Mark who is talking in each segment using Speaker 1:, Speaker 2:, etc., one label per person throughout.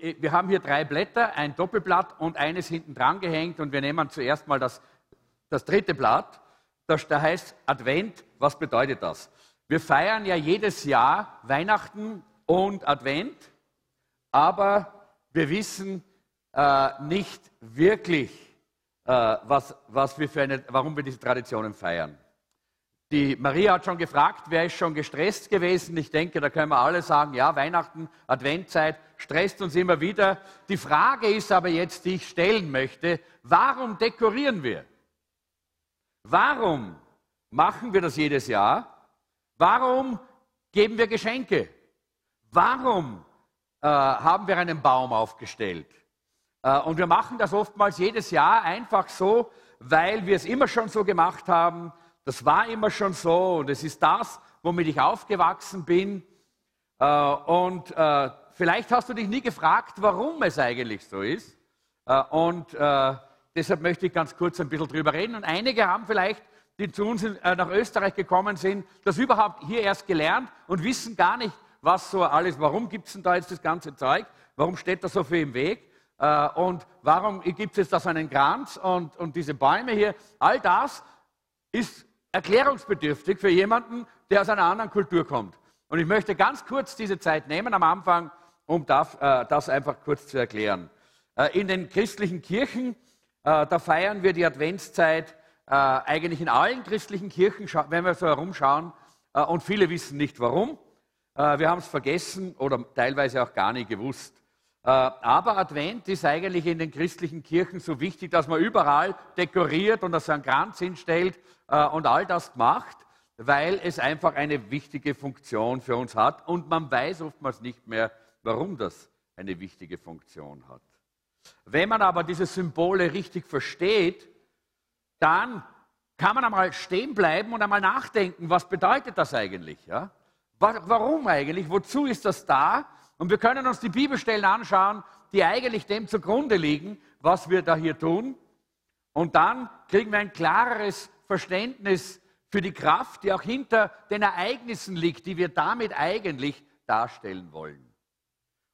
Speaker 1: wir, wir, haben hier drei Blätter, ein Doppelblatt und eines hinten dran gehängt und wir nehmen zuerst mal das, das dritte Blatt. Das, da heißt Advent. Was bedeutet das? Wir feiern ja jedes Jahr Weihnachten und Advent, aber wir wissen äh, nicht wirklich, äh, was, was wir für eine, warum wir diese Traditionen feiern. Die Maria hat schon gefragt, wer ist schon gestresst gewesen? Ich denke, da können wir alle sagen, ja, Weihnachten, Adventzeit stresst uns immer wieder. Die Frage ist aber jetzt, die ich stellen möchte, warum dekorieren wir? Warum machen wir das jedes Jahr? Warum geben wir Geschenke? Warum äh, haben wir einen Baum aufgestellt? Äh, und wir machen das oftmals jedes Jahr einfach so, weil wir es immer schon so gemacht haben, das war immer schon so und es ist das, womit ich aufgewachsen bin. Äh, und äh, vielleicht hast du dich nie gefragt, warum es eigentlich so ist. Äh, und deshalb möchte ich ganz kurz ein bisschen drüber reden. Und einige haben vielleicht, die zu uns nach Österreich gekommen sind, das überhaupt hier erst gelernt und wissen gar nicht, was so alles, warum gibt es denn da jetzt das ganze Zeug? Warum steht da so viel im Weg? Und warum gibt es da so einen Kranz und, und diese Bäume hier? All das ist erklärungsbedürftig für jemanden, der aus einer anderen Kultur kommt. Und ich möchte ganz kurz diese Zeit nehmen am Anfang, um das, äh, einfach kurz zu erklären. Äh, in den christlichen Kirchen, äh, da feiern wir die Adventszeit eigentlich in allen christlichen Kirchen, wenn wir so herumschauen, und viele wissen nicht warum. Wir haben es vergessen oder teilweise auch gar nicht gewusst. Aber Advent ist eigentlich in den christlichen Kirchen so wichtig, dass man überall dekoriert und dass einen Kranz hinstellt und all das macht, weil es einfach eine wichtige Funktion für uns hat und man weiß oftmals nicht mehr, warum das eine wichtige Funktion hat. Wenn man aber diese Symbole richtig versteht, dann kann man einmal stehen bleiben und einmal nachdenken, was bedeutet das eigentlich? Ja? Warum eigentlich? Wozu ist das da? Und wir können uns die Bibelstellen anschauen, die eigentlich dem zugrunde liegen, was wir da hier tun. Und dann kriegen wir ein klareres Verständnis für die Kraft, die auch hinter den Ereignissen liegt, die wir damit eigentlich darstellen wollen.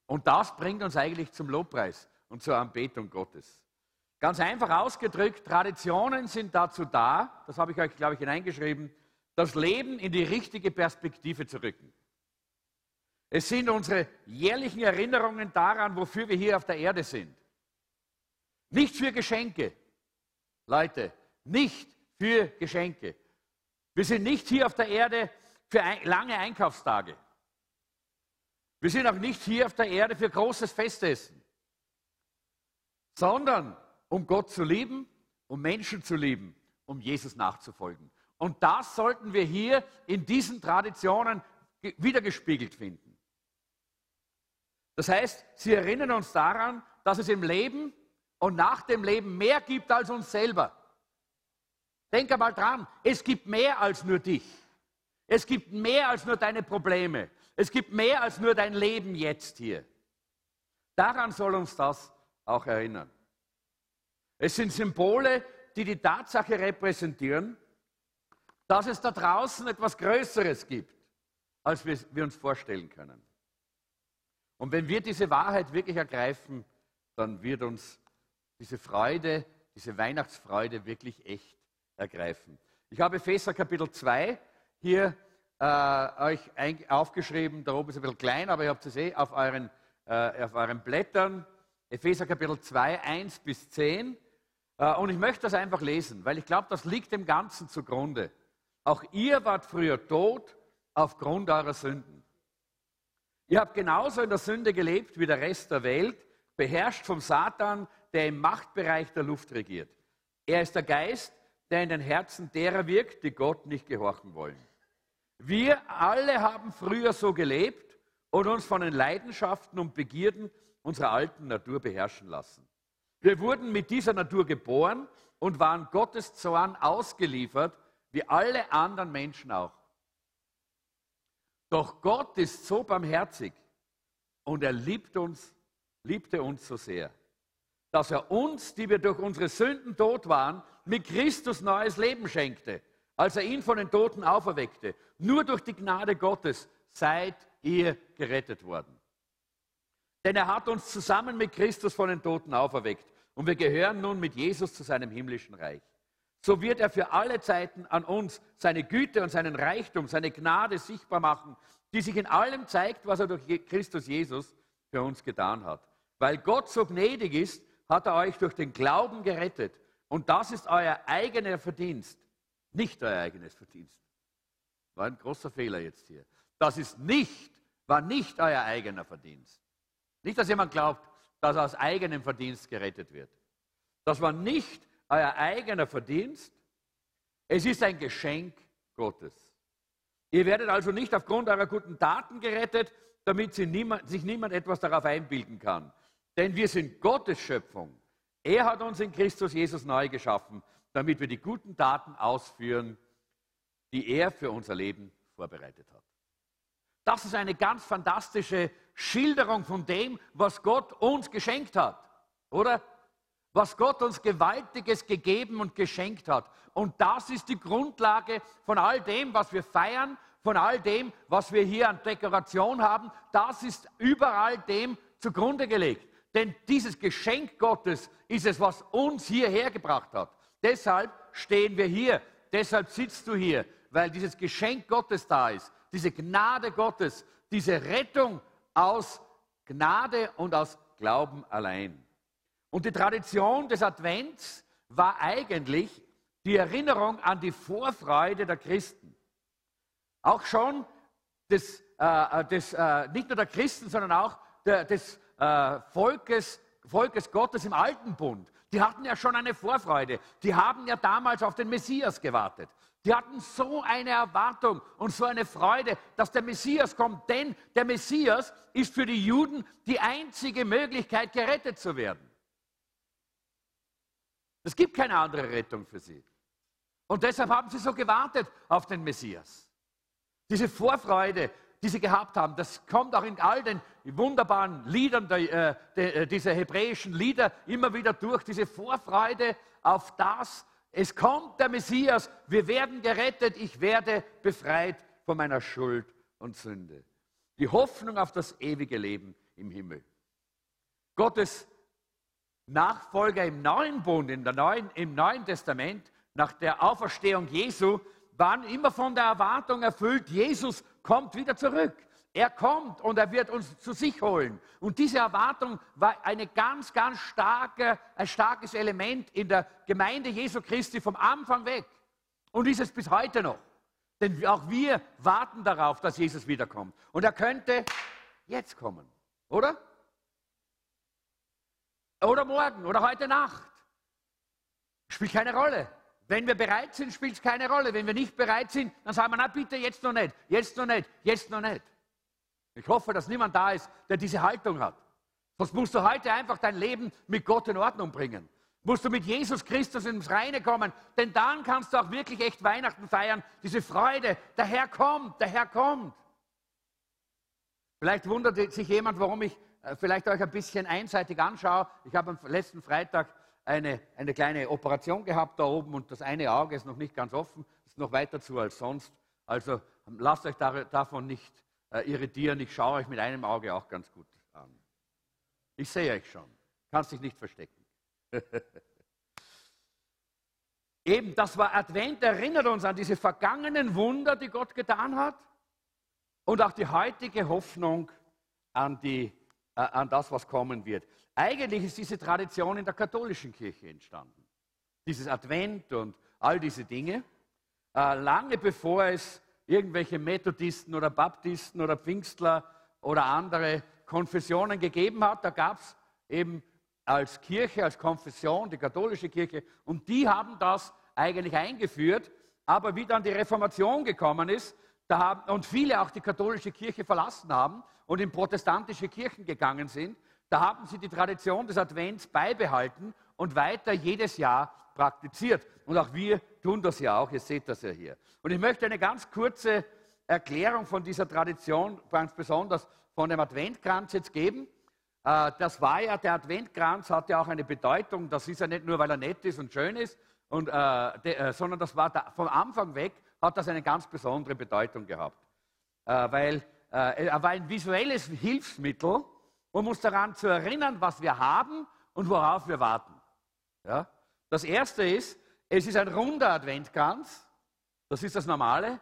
Speaker 1: Und das bringt uns eigentlich zum Lobpreis und zur Anbetung Gottes. Ganz einfach ausgedrückt, Traditionen sind dazu da, das habe ich euch, glaube ich, hineingeschrieben, das Leben in die richtige Perspektive zu rücken. Es sind unsere jährlichen Erinnerungen daran, wofür wir hier auf der Erde sind. Nicht für Geschenke, Leute, nicht für Geschenke. Wir sind nicht hier auf der Erde für lange Einkaufstage. Wir sind auch nicht hier auf der Erde für großes Festessen, sondern um Gott zu lieben, um Menschen zu lieben, um Jesus nachzufolgen. Und das sollten wir hier in diesen Traditionen wiedergespiegelt finden. Das heißt, sie erinnern uns daran, dass es im Leben und nach dem Leben mehr gibt als uns selber. Denk einmal dran, es gibt mehr als nur dich. Es gibt mehr als nur deine Probleme. Es gibt mehr als nur dein Leben jetzt hier. Daran soll uns das auch erinnern. Es sind Symbole, die die Tatsache repräsentieren, dass es da draußen etwas Größeres gibt, als wir, wir uns vorstellen können. Und wenn wir diese Wahrheit wirklich ergreifen, dann wird uns diese Freude, diese Weihnachtsfreude wirklich echt ergreifen. Ich habe Epheser Kapitel 2 hier äh, euch aufgeschrieben. Da oben ist ein bisschen klein, aber ihr habt es eh auf euren, äh, auf euren Blättern. Epheser Kapitel 2, 1 bis 10. Äh, und ich möchte das einfach lesen, weil ich glaube, das liegt dem Ganzen zugrunde. Auch ihr wart früher tot aufgrund eurer Sünden. Ihr habt genauso in der Sünde gelebt wie der Rest der Welt, beherrscht vom Satan, der im Machtbereich der Luft regiert. Er ist der Geist, der in den Herzen derer wirkt, die Gott nicht gehorchen wollen. Wir alle haben früher so gelebt und uns von den Leidenschaften und Begierden unserer alten Natur beherrschen lassen. Wir wurden mit dieser Natur geboren und waren Gottes Zorn ausgeliefert, wie alle anderen Menschen auch. Doch Gott ist so barmherzig und er liebt uns, liebte uns so sehr, dass er uns, die wir durch unsere Sünden tot waren, mit Christus neues Leben schenkte, als er ihn von den Toten auferweckte. Nur durch die Gnade Gottes seid ihr gerettet worden. Denn er hat uns zusammen mit Christus von den Toten auferweckt und wir gehören nun mit Jesus zu seinem himmlischen Reich. So wird er für alle Zeiten an uns seine Güte und seinen Reichtum, seine Gnade sichtbar machen, die sich in allem zeigt, was er durch Christus Jesus für uns getan hat. Weil Gott so gnädig ist, hat er euch durch den Glauben gerettet. Und das ist euer eigener Verdienst, nicht euer eigenes Verdienst. War ein großer Fehler jetzt hier. Das ist nicht, war nicht euer eigener Verdienst. Nicht, dass jemand glaubt, dass er aus eigenem Verdienst gerettet wird. Das war nicht euer eigener Verdienst. Es ist ein Geschenk Gottes. Ihr werdet also nicht aufgrund eurer guten Taten gerettet, damit sich niemand etwas darauf einbilden kann. Denn wir sind Gottes Schöpfung. Er hat uns in Christus Jesus neu geschaffen, damit wir die guten Taten ausführen, die er für unser Leben vorbereitet hat. Das ist eine ganz fantastische Schilderung von dem, was Gott uns geschenkt hat, oder? Was Gott uns Gewaltiges gegeben und geschenkt hat. Und das ist die Grundlage von all dem, was wir feiern, von all dem, was wir hier an Dekoration haben. Das ist überall dem zugrunde gelegt. Denn dieses Geschenk Gottes ist es, was uns hierher gebracht hat. Deshalb stehen wir hier. Deshalb sitzt du hier, weil dieses Geschenk Gottes da ist. Diese Gnade Gottes, diese Rettung aus Gnade und aus Glauben allein. Und die Tradition des Advents war eigentlich die Erinnerung an die Vorfreude der Christen. Auch schon des, äh, äh des äh, nicht nur der Christen, sondern auch der, des äh, Volkes, Volkes Gottes im Alten Bund. Die hatten ja schon eine Vorfreude. Die haben ja damals auf den Messias gewartet. Die hatten so eine Erwartung und so eine Freude, dass der Messias kommt. Denn der Messias ist für die Juden die einzige Möglichkeit, gerettet zu werden. Es gibt keine andere Rettung für sie. Und deshalb haben sie so gewartet auf den Messias. Diese Vorfreude, die sie gehabt haben. Das kommt auch in all den wunderbaren Liedern der, äh, der, äh, dieser hebräischen Lieder immer wieder durch, diese Vorfreude auf das, es kommt der Messias, wir werden gerettet, ich werde befreit von meiner Schuld und Sünde. Die Hoffnung auf das ewige Leben im Himmel. Gottes Nachfolger im Neuen Bund, Neuen, im Neuen Testament, nach der Auferstehung Jesu, waren immer von der Erwartung erfüllt, Jesus kommt wieder zurück. Er kommt und er wird uns zu sich holen. Und diese Erwartung war eine ganz, ganz starke, ein starkes Element in der Gemeinde Jesu Christi vom Anfang weg. Und ist es bis heute noch. Denn auch wir warten darauf, dass Jesus wiederkommt. Und er könnte jetzt kommen, oder? Oder morgen oder heute Nacht. Spielt keine Rolle. Wenn wir bereit sind, spielt es keine Rolle. Wenn wir nicht bereit sind, dann sagen wir, na bitte, jetzt noch nicht, jetzt noch nicht, jetzt noch nicht. Ich hoffe, dass niemand da ist, der diese Haltung hat. Sonst musst du heute einfach dein Leben mit Gott in Ordnung bringen. Musst du mit Jesus Christus ins Reine kommen, denn dann kannst du auch wirklich echt Weihnachten feiern. Diese Freude, der Herr kommt, der Herr kommt. Vielleicht wundert sich jemand, warum ich äh, vielleicht euch ein bisschen einseitig anschaue. Ich habe am letzten Freitag eine, eine kleine Operation gehabt da oben und das eine Auge ist noch nicht ganz offen, ist noch weiter zu als sonst. Also lasst euch da, davon nicht äh, irritieren. Ich schaue euch mit einem Auge auch ganz gut an. Ich sehe euch schon. Kannst dich nicht verstecken. Eben, das war Advent, erinnert uns an diese vergangenen Wunder, die Gott getan hat und auch die heutige Hoffnung an, die, äh, an das, was kommen wird. Eigentlich ist diese Tradition in der katholischen Kirche entstanden. Dieses Advent und all diese Dinge. Äh, lange bevor es irgendwelche Methodisten oder Baptisten oder Pfingstler oder andere Konfessionen gegeben hat, da gab es eben als Kirche, als Konfession, die katholische Kirche, und die haben das eigentlich eingeführt. Aber wie dann die Reformation gekommen ist haben, und viele auch die katholische Kirche verlassen haben und in protestantische Kirchen gegangen sind, da haben sie die Tradition des Advents beibehalten und weiter jedes Jahr praktiziert. Und auch wir tun das ja auch, ihr seht das ja hier. Und ich möchte eine ganz kurze Erklärung von dieser Tradition, ganz besonders von dem Adventkranz jetzt geben. Äh, das war ja, der Adventkranz hat ja auch eine Bedeutung. Das ist ja nicht nur, weil er nett ist und schön ist, und, äh, de, äh, sondern das war da, vom Anfang weg, hat das eine ganz besondere Bedeutung gehabt. Äh, weil äh, er war ein visuelles Hilfsmittel, um uns daran zu erinnern, was wir haben und worauf wir warten. Ja? Das erste ist, es ist ein runder Adventkranz. Das ist das Normale.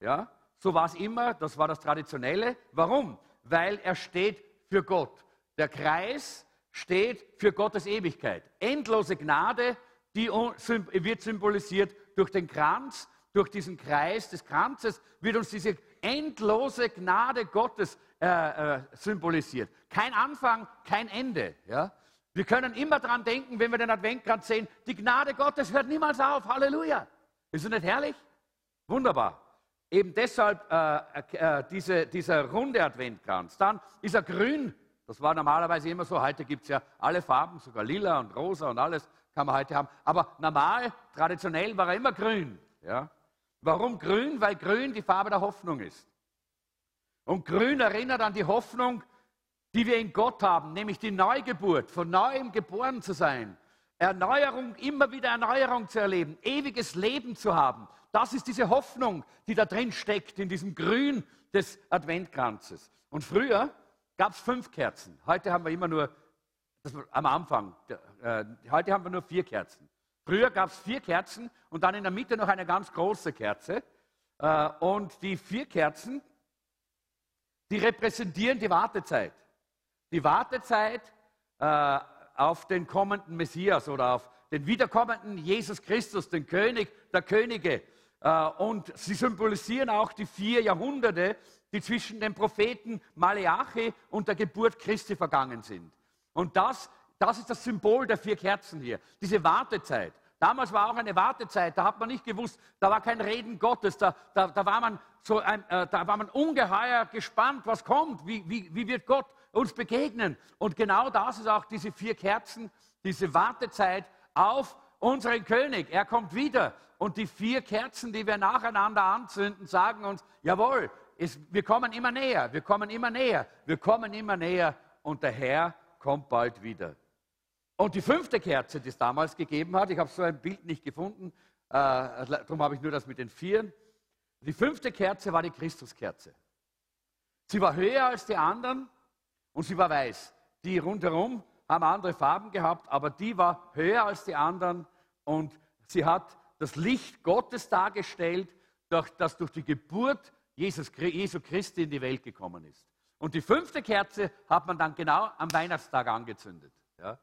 Speaker 1: Ja? So war es immer, das war das Traditionelle. Warum? Weil er steht für Gott. Der Kreis steht für Gottes Ewigkeit. Endlose Gnade, die wird symbolisiert durch den Kranz, durch diesen Kreis des Kranzes wird uns diese endlose Gnade Gottes äh, äh, symbolisiert. Kein Anfang, kein Ende. Ja? Wir können immer daran denken, wenn wir den Adventkranz sehen, die Gnade Gottes hört niemals auf. Halleluja. Ist das nicht herrlich? Wunderbar. Eben deshalb äh, äh, diese, dieser runde Adventkranz. Dann ist er grün. Das war normalerweise immer so. Heute gibt es ja alle Farben, sogar lila und rosa und alles kann man heute haben. Aber normal, traditionell war er immer grün. Ja? Warum grün? Weil grün die Farbe der Hoffnung ist. Und grün erinnert an die Hoffnung, die wir in Gott haben, nämlich die Neugeburt, von neuem geboren zu sein, Erneuerung, immer wieder Erneuerung zu erleben, ewiges Leben zu haben. Das ist diese Hoffnung, die da drin steckt, in diesem Grün des Adventkranzes. Und früher gab es fünf Kerzen. Heute haben wir immer nur, am Anfang, äh, heute haben wir nur vier Kerzen. Früher gab es vier Kerzen und dann in der Mitte noch eine ganz große Kerze. Äh, und die vier Kerzen, die repräsentieren die Wartezeit. Die Wartezeit äh, auf den kommenden Messias oder auf den wiederkommenden Jesus Christus, den König der Könige. Äh, und sie symbolisieren auch die vier Jahrhunderte, die zwischen dem Propheten Maleachi und der Geburt Christi vergangen sind. Und das, das ist das Symbol der vier Kerzen hier, diese Wartezeit. Damals war auch eine Wartezeit, da hat man nicht gewusst, da war kein Reden Gottes, da, da, da war, man so ein, äh, da war man ungeheuer gespannt, was kommt, wie, wie, wie wird Gott uns begegnen. Und genau das ist auch diese vier Kerzen, diese Wartezeit auf unseren König. Er kommt wieder. Und die vier Kerzen, die wir nacheinander anzünden, sagen uns, jawohl, es, wir kommen immer näher, wir kommen immer näher, wir kommen immer näher und der Herr kommt bald wieder. Und die fünfte Kerze, die es damals gegeben hat, ich habe so ein Bild nicht gefunden, äh, darum habe ich nur das mit den Vieren. Die fünfte Kerze war die Christuskerze. Sie war höher als die anderen und sie war weiß. Die rundherum haben andere Farben gehabt, aber die war höher als die anderen und sie hat das Licht Gottes dargestellt, das durch die Geburt Jesus, Jesu Christi in die Welt gekommen ist. Und die fünfte Kerze hat man dann genau am Weihnachtstag angezündet. Ja?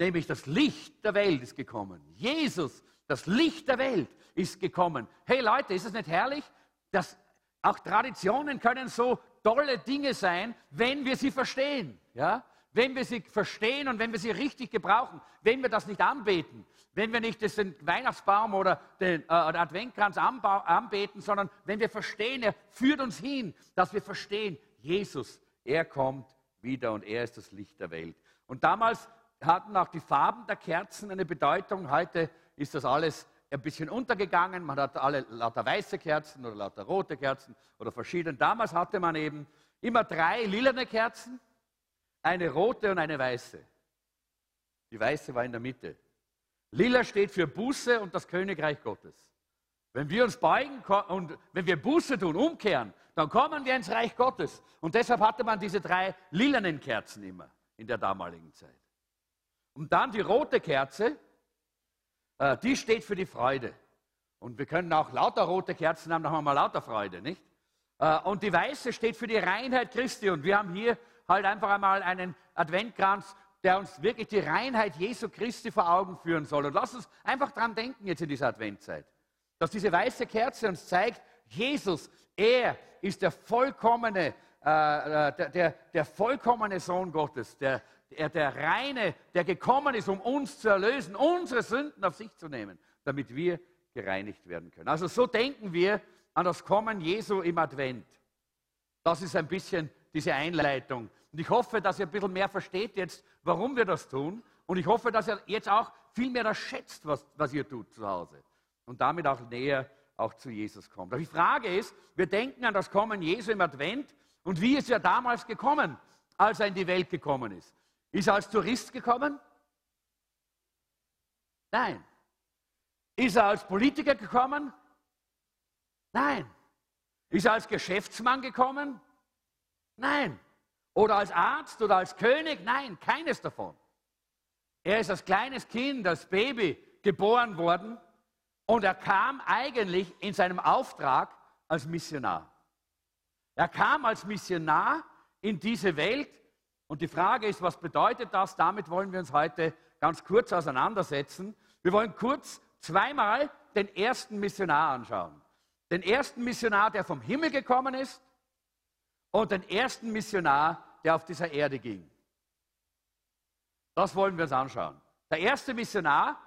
Speaker 1: Nämlich das Licht der Welt ist gekommen. Jesus, das Licht der Welt ist gekommen. Hey Leute, ist es nicht herrlich, dass auch Traditionen können so tolle Dinge sein, wenn wir sie verstehen. Ja? Wenn wir sie verstehen und wenn wir sie richtig gebrauchen, wenn wir das nicht anbeten, wenn wir nicht den Weihnachtsbaum oder den äh, Adventkranz anbeten, sondern wenn wir verstehen, er führt uns hin, dass wir verstehen, Jesus, er kommt wieder und er ist das Licht der Welt. Und damals hatten auch die Farben der Kerzen eine Bedeutung. Heute ist das alles ein bisschen untergegangen. Man hat alle lauter weiße Kerzen oder lauter rote Kerzen oder verschiedene. Damals hatte man eben immer drei lilane Kerzen, eine rote und eine weiße. Die weiße war in der Mitte. Lila steht für Buße und das Königreich Gottes. Wenn wir uns beugen und wenn wir Buße tun, umkehren, dann kommen wir ins Reich Gottes. Und deshalb hatte man diese drei lilanen Kerzen immer in der damaligen Zeit. Und dann die rote Kerze, äh, die steht für die Freude. Und wir können auch lauter rote Kerzen haben, dann haben wir lauter Freude, nicht? Äh, und die weiße steht für die Reinheit Christi. Und wir haben hier halt einfach einmal einen Adventkranz, der uns wirklich die Reinheit Jesu Christi vor Augen führen soll. Und lass uns einfach dran denken jetzt in dieser Adventzeit, dass diese weiße Kerze uns zeigt, Jesus, er ist der vollkommene, äh, der, der, der vollkommene Sohn Gottes, der, er der Reine, der gekommen ist, um uns zu erlösen, unsere Sünden auf sich zu nehmen, damit wir gereinigt werden können. Also so denken wir an das Kommen Jesu im Advent. Das ist ein bisschen diese Einleitung. Und ich hoffe, dass ihr ein bisschen mehr versteht jetzt, warum wir das tun. Und ich hoffe, dass ihr jetzt auch viel mehr das schätzt, was, was ihr tut zu Hause. Und damit auch näher auch zu Jesus kommt. Aber die Frage ist, wir denken an das Kommen Jesu im Advent und wie ist er damals gekommen, als er in die Welt gekommen ist. Ist er als Tourist gekommen? Nein. Ist er als Politiker gekommen? Nein. Ist er als Geschäftsmann gekommen? Nein. oder als Arzt oder als König. Nein, keines davon. Er ist als kleines Kind, als Baby geboren worden und er kam eigentlich in seinem Auftrag als Missionar. Er kam als Missionar in diese Welt und die Frage ist, was bedeutet das? Damit wollen wir uns heute ganz kurz auseinandersetzen. Wir wollen kurz zweimal den ersten Missionar anschauen. Den ersten Missionar, der vom Himmel gekommen ist und den ersten Missionar, der auf dieser Erde ging. Das wollen wir uns anschauen. Der erste Missionar,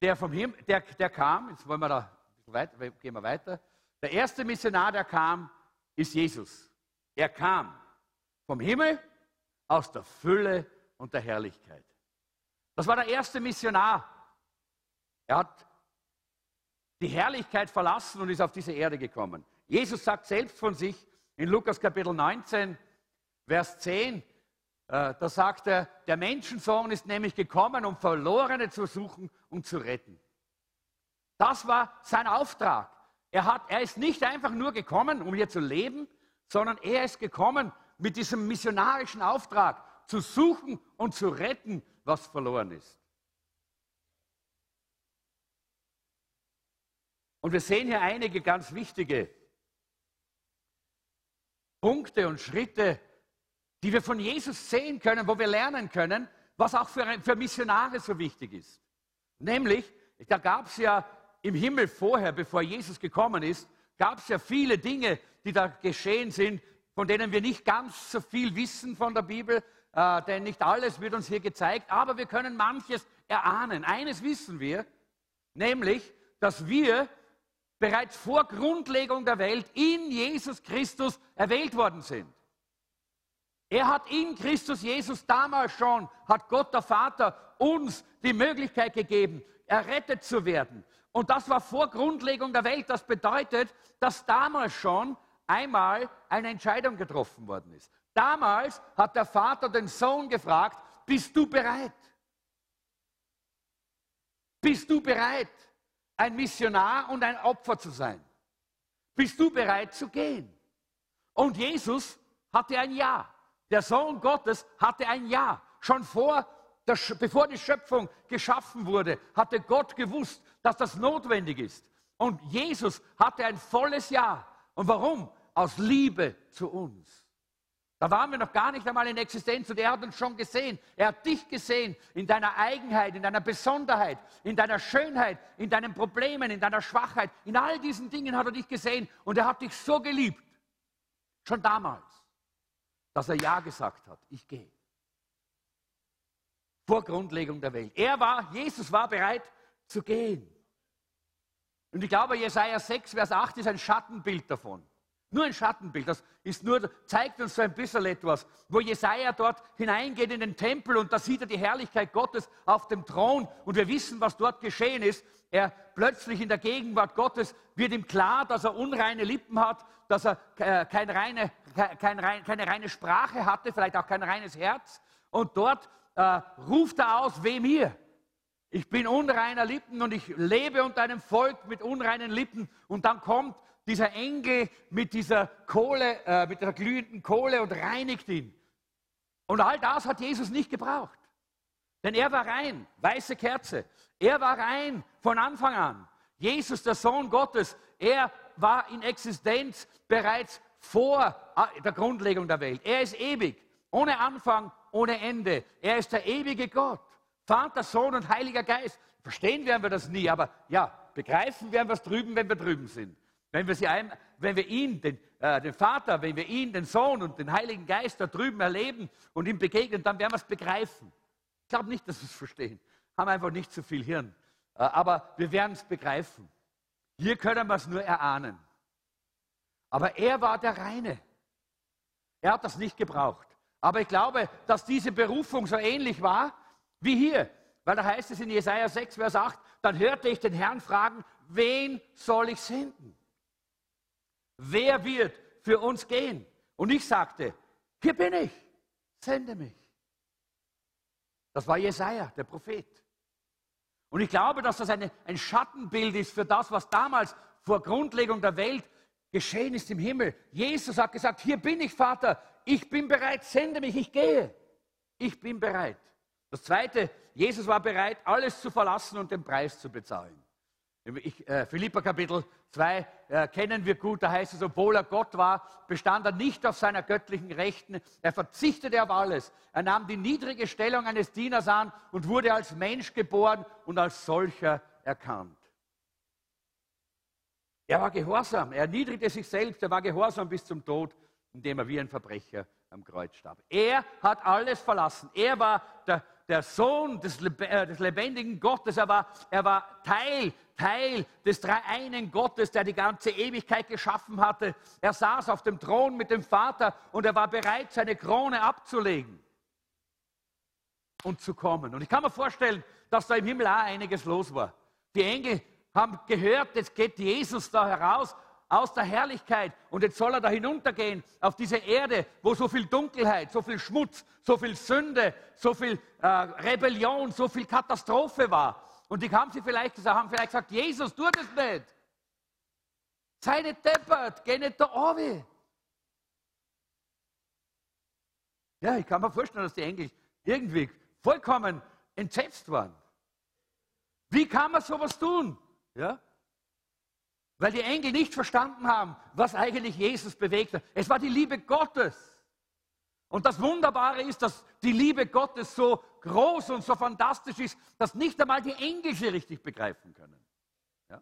Speaker 1: der vom Himmel, der, der kam, jetzt wollen wir da weiter, gehen wir weiter. Der erste Missionar, der kam, ist Jesus. Er kam vom Himmel aus der Fülle und der Herrlichkeit. Das war der erste Missionar. Er hat die Herrlichkeit verlassen und ist auf diese Erde gekommen. Jesus sagt selbst von sich in Lukas Kapitel 19, Vers 10, äh, da sagt er, der Menschensohn ist nämlich gekommen, um Verlorene zu suchen und zu retten. Das war sein Auftrag. Er, hat, er ist nicht einfach nur gekommen, um hier zu leben, sondern er ist gekommen mit diesem missionarischen Auftrag, zu suchen und zu retten, was verloren ist. Und wir sehen hier einige ganz wichtige Punkte und Schritte, die wir von Jesus sehen können, wo wir lernen können, was auch für, für Missionare so wichtig ist. Nämlich, da gab es ja im Himmel vorher, bevor Jesus gekommen ist, gab es ja viele Dinge, die da geschehen sind, von denen wir nicht ganz so viel wissen von der Bibel, äh, denn nicht alles wird uns hier gezeigt, aber wir können manches erahnen. Eines wissen wir, nämlich, dass wir bereits vor Grundlegung der Welt in Jesus Christus erwählt worden sind. Er hat in Christus Jesus damals schon, hat Gott der Vater uns die Möglichkeit gegeben, errettet zu werden. Und das war vor Grundlegung der Welt. Das bedeutet, dass damals schon einmal eine Entscheidung getroffen worden ist. Damals hat der Vater den Sohn gefragt, bist du bereit? Bist du bereit, ein Missionar und ein Opfer zu sein? Bist du bereit zu gehen? Und Jesus hatte ein Ja. Der Sohn Gottes hatte ein Ja. Schon vor, der, bevor die Schöpfung geschaffen wurde, hatte Gott gewusst, dass das notwendig ist. Und Jesus hatte ein volles Ja. Und warum? Aus Liebe zu uns. Da waren wir noch gar nicht einmal in Existenz und er hat uns schon gesehen. Er hat dich gesehen in deiner Eigenheit, in deiner Besonderheit, in deiner Schönheit, in deinen Problemen, in deiner Schwachheit. In all diesen Dingen hat er dich gesehen und er hat dich so geliebt. Schon damals dass er Ja gesagt hat. Ich gehe. Vor Grundlegung der Welt. Er war, Jesus war bereit zu gehen. Und ich glaube, Jesaja 6, Vers 8 ist ein Schattenbild davon. Nur ein Schattenbild. Das ist nur, zeigt uns so ein bisschen etwas, wo Jesaja dort hineingeht in den Tempel und da sieht er die Herrlichkeit Gottes auf dem Thron und wir wissen, was dort geschehen ist. Er plötzlich in der Gegenwart Gottes wird ihm klar, dass er unreine Lippen hat, dass er äh, keine, reine, kein, keine reine Sprache hatte, vielleicht auch kein reines Herz. Und dort äh, ruft er aus, weh mir. Ich bin unreiner Lippen und ich lebe unter einem Volk mit unreinen Lippen. Und dann kommt dieser Engel mit dieser Kohle, äh, mit der glühenden Kohle und reinigt ihn. Und all das hat Jesus nicht gebraucht. Denn er war rein, weiße Kerze. Er war rein von Anfang an. Jesus, der Sohn Gottes, er war in Existenz bereits vor äh, der Grundlegung der Welt. Er ist ewig, ohne Anfang, ohne Ende. Er ist der ewige Gott. Vater, Sohn und Heiliger Geist. Verstehen werden wir das nie, aber ja, begreifen werden wir es drüben, wenn wir drüben sind. Wenn wir, sie ein, wenn wir ihn, den, äh, den Vater, wenn wir ihn, den Sohn und den Heiligen Geist da drüben erleben und ihm begegnen, dann werden wir es begreifen. Ich glaube nicht, dass wir es verstehen. Haben einfach nicht so viel Hirn. Äh, aber wir werden es begreifen. Hier können wir es nur erahnen. Aber er war der Reine. Er hat das nicht gebraucht. Aber ich glaube, dass diese Berufung so ähnlich war wie hier. Weil da heißt es in Jesaja 6, Vers 8, dann hörte ich den Herrn fragen, wen soll ich senden? Wer wird für uns gehen? Und ich sagte, hier bin ich, sende mich. Das war Jesaja, der Prophet. Und ich glaube, dass das eine, ein Schattenbild ist für das, was damals vor Grundlegung der Welt geschehen ist im Himmel. Jesus hat gesagt, hier bin ich, Vater, ich bin bereit, sende mich, ich gehe. Ich bin bereit. Das Zweite, Jesus war bereit, alles zu verlassen und den Preis zu bezahlen. Ich, äh, Philippa Kapitel 2 äh, kennen wir gut, da heißt es, obwohl er Gott war, bestand er nicht auf seiner göttlichen Rechten, er verzichtete auf alles. Er nahm die niedrige Stellung eines Dieners an und wurde als Mensch geboren und als solcher erkannt. Er war gehorsam, er erniedrigte sich selbst, er war gehorsam bis zum Tod, indem er wie ein Verbrecher am Kreuz starb. Er hat alles verlassen. Er war der, der Sohn des, äh, des, lebendigen Gottes. Er war, er war Teil, Teil des dreieinen Gottes, der die ganze Ewigkeit geschaffen hatte. Er saß auf dem Thron mit dem Vater und er war bereit, seine Krone abzulegen und zu kommen. Und ich kann mir vorstellen, dass da im Himmel auch einiges los war. Die Engel haben gehört, jetzt geht Jesus da heraus aus der Herrlichkeit und jetzt soll er da hinuntergehen auf diese Erde, wo so viel Dunkelheit, so viel Schmutz, so viel Sünde, so viel äh, Rebellion, so viel Katastrophe war. Und die haben sie vielleicht gesagt, haben vielleicht gesagt, Jesus, tu das nicht. Sei nicht deppert, geh nicht da runter. Ja, ich kann mir vorstellen, dass die Engel irgendwie vollkommen entsetzt waren. Wie kann man sowas tun? Ja? Weil die Engel nicht verstanden haben, was eigentlich Jesus bewegt hat. Es war die Liebe Gottes. Und das Wunderbare ist, dass die Liebe Gottes so groß und so fantastisch ist, dass nicht einmal die Engel sie richtig begreifen können. Ja?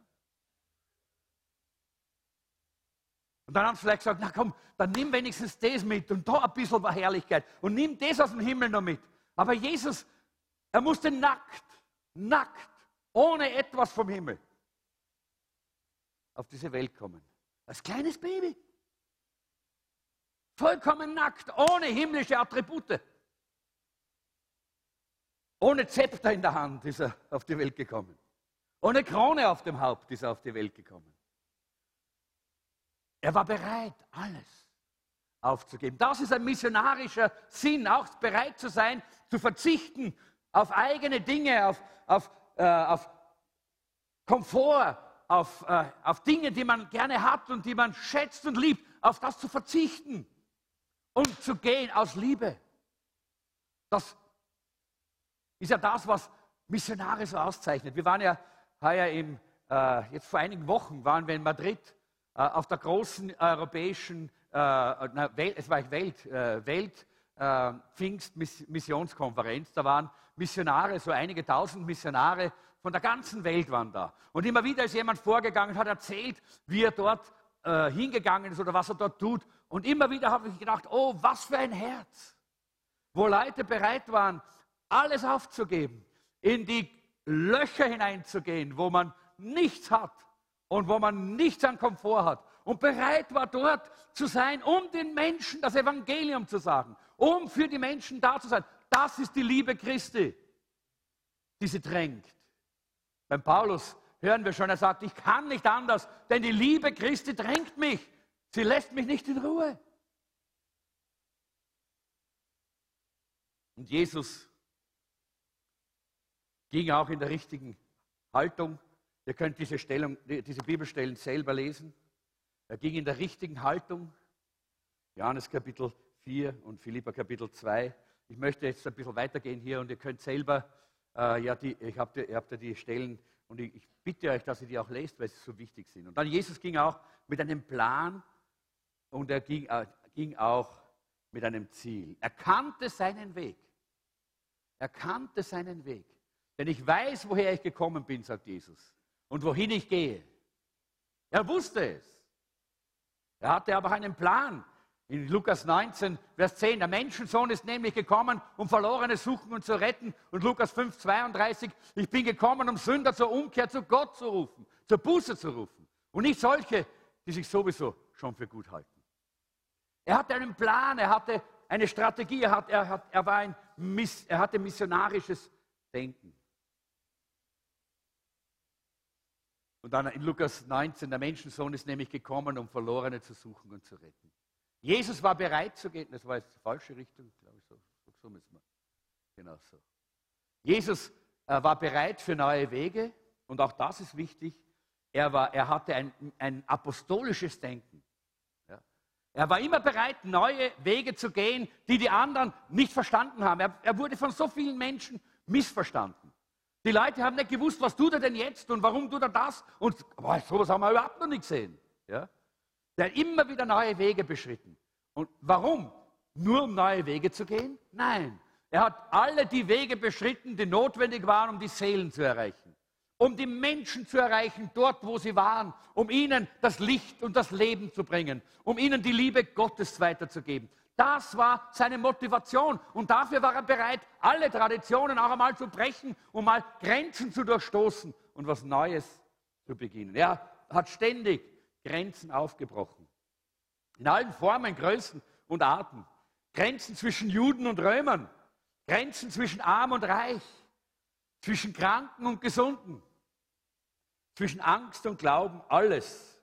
Speaker 1: Und dann haben sie vielleicht gesagt, na komm, dann nimm wenigstens das mit und da ein bisschen Herrlichkeit und nimm das aus dem Himmel noch mit. Aber Jesus, er musste nackt, nackt, ohne etwas vom Himmel auf diese Welt kommen. Als kleines Baby. Vollkommen nackt, ohne himmlische Attribute. Ohne Zepter in der Hand ist er auf die Welt gekommen. Ohne Krone auf dem Haupt ist er auf die Welt gekommen. Er war bereit, alles aufzugeben. Das ist ein missionarischer Sinn, auch bereit zu sein, zu verzichten auf eigene Dinge, auf, auf, äh, auf Komfort, auf, äh, auf Dinge, die man gerne hat und die man schätzt und liebt, auf das zu verzichten und zu gehen aus Liebe. Das ist ja das, was Missionare so auszeichnet. Wir waren ja heuer im, äh, jetzt vor einigen Wochen waren wir in Madrid äh, auf der großen europäischen, äh, na, Welt, es war Welt, äh, Welt äh, Pfingstmissionskonferenz. Da waren Missionare, so einige tausend Missionare von der ganzen Welt waren da. Und immer wieder ist jemand vorgegangen und hat erzählt, wie er dort äh, hingegangen ist oder was er dort tut. Und immer wieder habe ich gedacht, oh, was für ein Herz, wo Leute bereit waren, alles aufzugeben, in die Löcher hineinzugehen, wo man nichts hat und wo man nichts an Komfort hat und bereit war dort zu sein, um den Menschen das Evangelium zu sagen, um für die Menschen da zu sein. Das ist die Liebe Christi, die sie drängt. Beim Paulus hören wir schon, er sagt, ich kann nicht anders, denn die Liebe Christi drängt mich. Sie lässt mich nicht in Ruhe. Und Jesus ging auch in der richtigen Haltung. Ihr könnt diese, Stellung, diese Bibelstellen selber lesen. Er ging in der richtigen Haltung. Johannes Kapitel 4 und Philippa Kapitel 2. Ich möchte jetzt ein bisschen weitergehen hier und ihr könnt selber äh, ja, die, ich hab, ihr habt ja die Stellen und ich, ich, bitte euch, dass ihr die auch lest, weil sie so wichtig sind. Und dann Jesus ging auch mit einem Plan und er ging, äh, ging auch mit einem Ziel. Er kannte seinen Weg. Er kannte seinen Weg. Denn ich weiß, woher ich gekommen bin, sagt Jesus, und wohin ich gehe. Er wusste es. Er hatte aber einen Plan. In Lukas 19, Vers 10, der Menschensohn ist nämlich gekommen, um Verlorene suchen und zu retten. Und Lukas 5, 32, ich bin gekommen, um Sünder zur Umkehr zu Gott zu rufen, zur Buße zu rufen. Und nicht solche, die sich sowieso schon für gut halten. Er hatte einen Plan, er hatte eine Strategie, er, hat, er, hat, er, war ein, er hatte missionarisches Denken. Und dann in Lukas 19, der Menschensohn ist nämlich gekommen, um Verlorene zu suchen und zu retten. Jesus war bereit zu gehen. Das war jetzt die falsche Richtung, glaube ich. So, so müssen wir. Genau so. Jesus äh, war bereit für neue Wege und auch das ist wichtig. Er, war, er hatte ein, ein apostolisches Denken. Ja. Er war immer bereit, neue Wege zu gehen, die die anderen nicht verstanden haben. Er, er wurde von so vielen Menschen missverstanden. Die Leute haben nicht gewusst, was tut er denn jetzt und warum tut er das? Und boah, sowas haben wir überhaupt noch nicht gesehen. Ja? Der hat immer wieder neue Wege beschritten. Und warum? Nur um neue Wege zu gehen? Nein. Er hat alle die Wege beschritten, die notwendig waren, um die Seelen zu erreichen. Um die Menschen zu erreichen, dort, wo sie waren. Um ihnen das Licht und das Leben zu bringen. Um ihnen die Liebe Gottes weiterzugeben. Das war seine Motivation. Und dafür war er bereit, alle Traditionen auch einmal zu brechen, um mal Grenzen zu durchstoßen und was Neues zu beginnen. Er hat ständig Grenzen aufgebrochen. In allen Formen, Größen und Arten. Grenzen zwischen Juden und Römern. Grenzen zwischen Arm und Reich. Zwischen Kranken und Gesunden. Zwischen Angst und Glauben. Alles.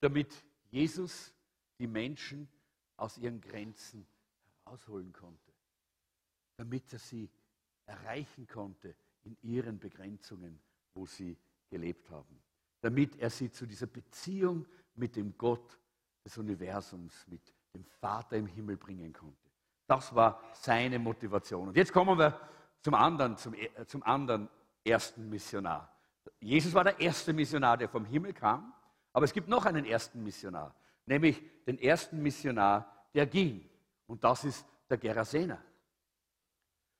Speaker 1: Damit Jesus die Menschen aus ihren Grenzen herausholen konnte, damit er sie erreichen konnte in ihren Begrenzungen, wo sie gelebt haben, damit er sie zu dieser Beziehung mit dem Gott des Universums, mit dem Vater im Himmel bringen konnte. Das war seine Motivation. Und jetzt kommen wir zum anderen, zum, äh, zum anderen ersten Missionar. Jesus war der erste Missionar, der vom Himmel kam, aber es gibt noch einen ersten Missionar nämlich den ersten Missionar, der ging. Und das ist der Gerasener.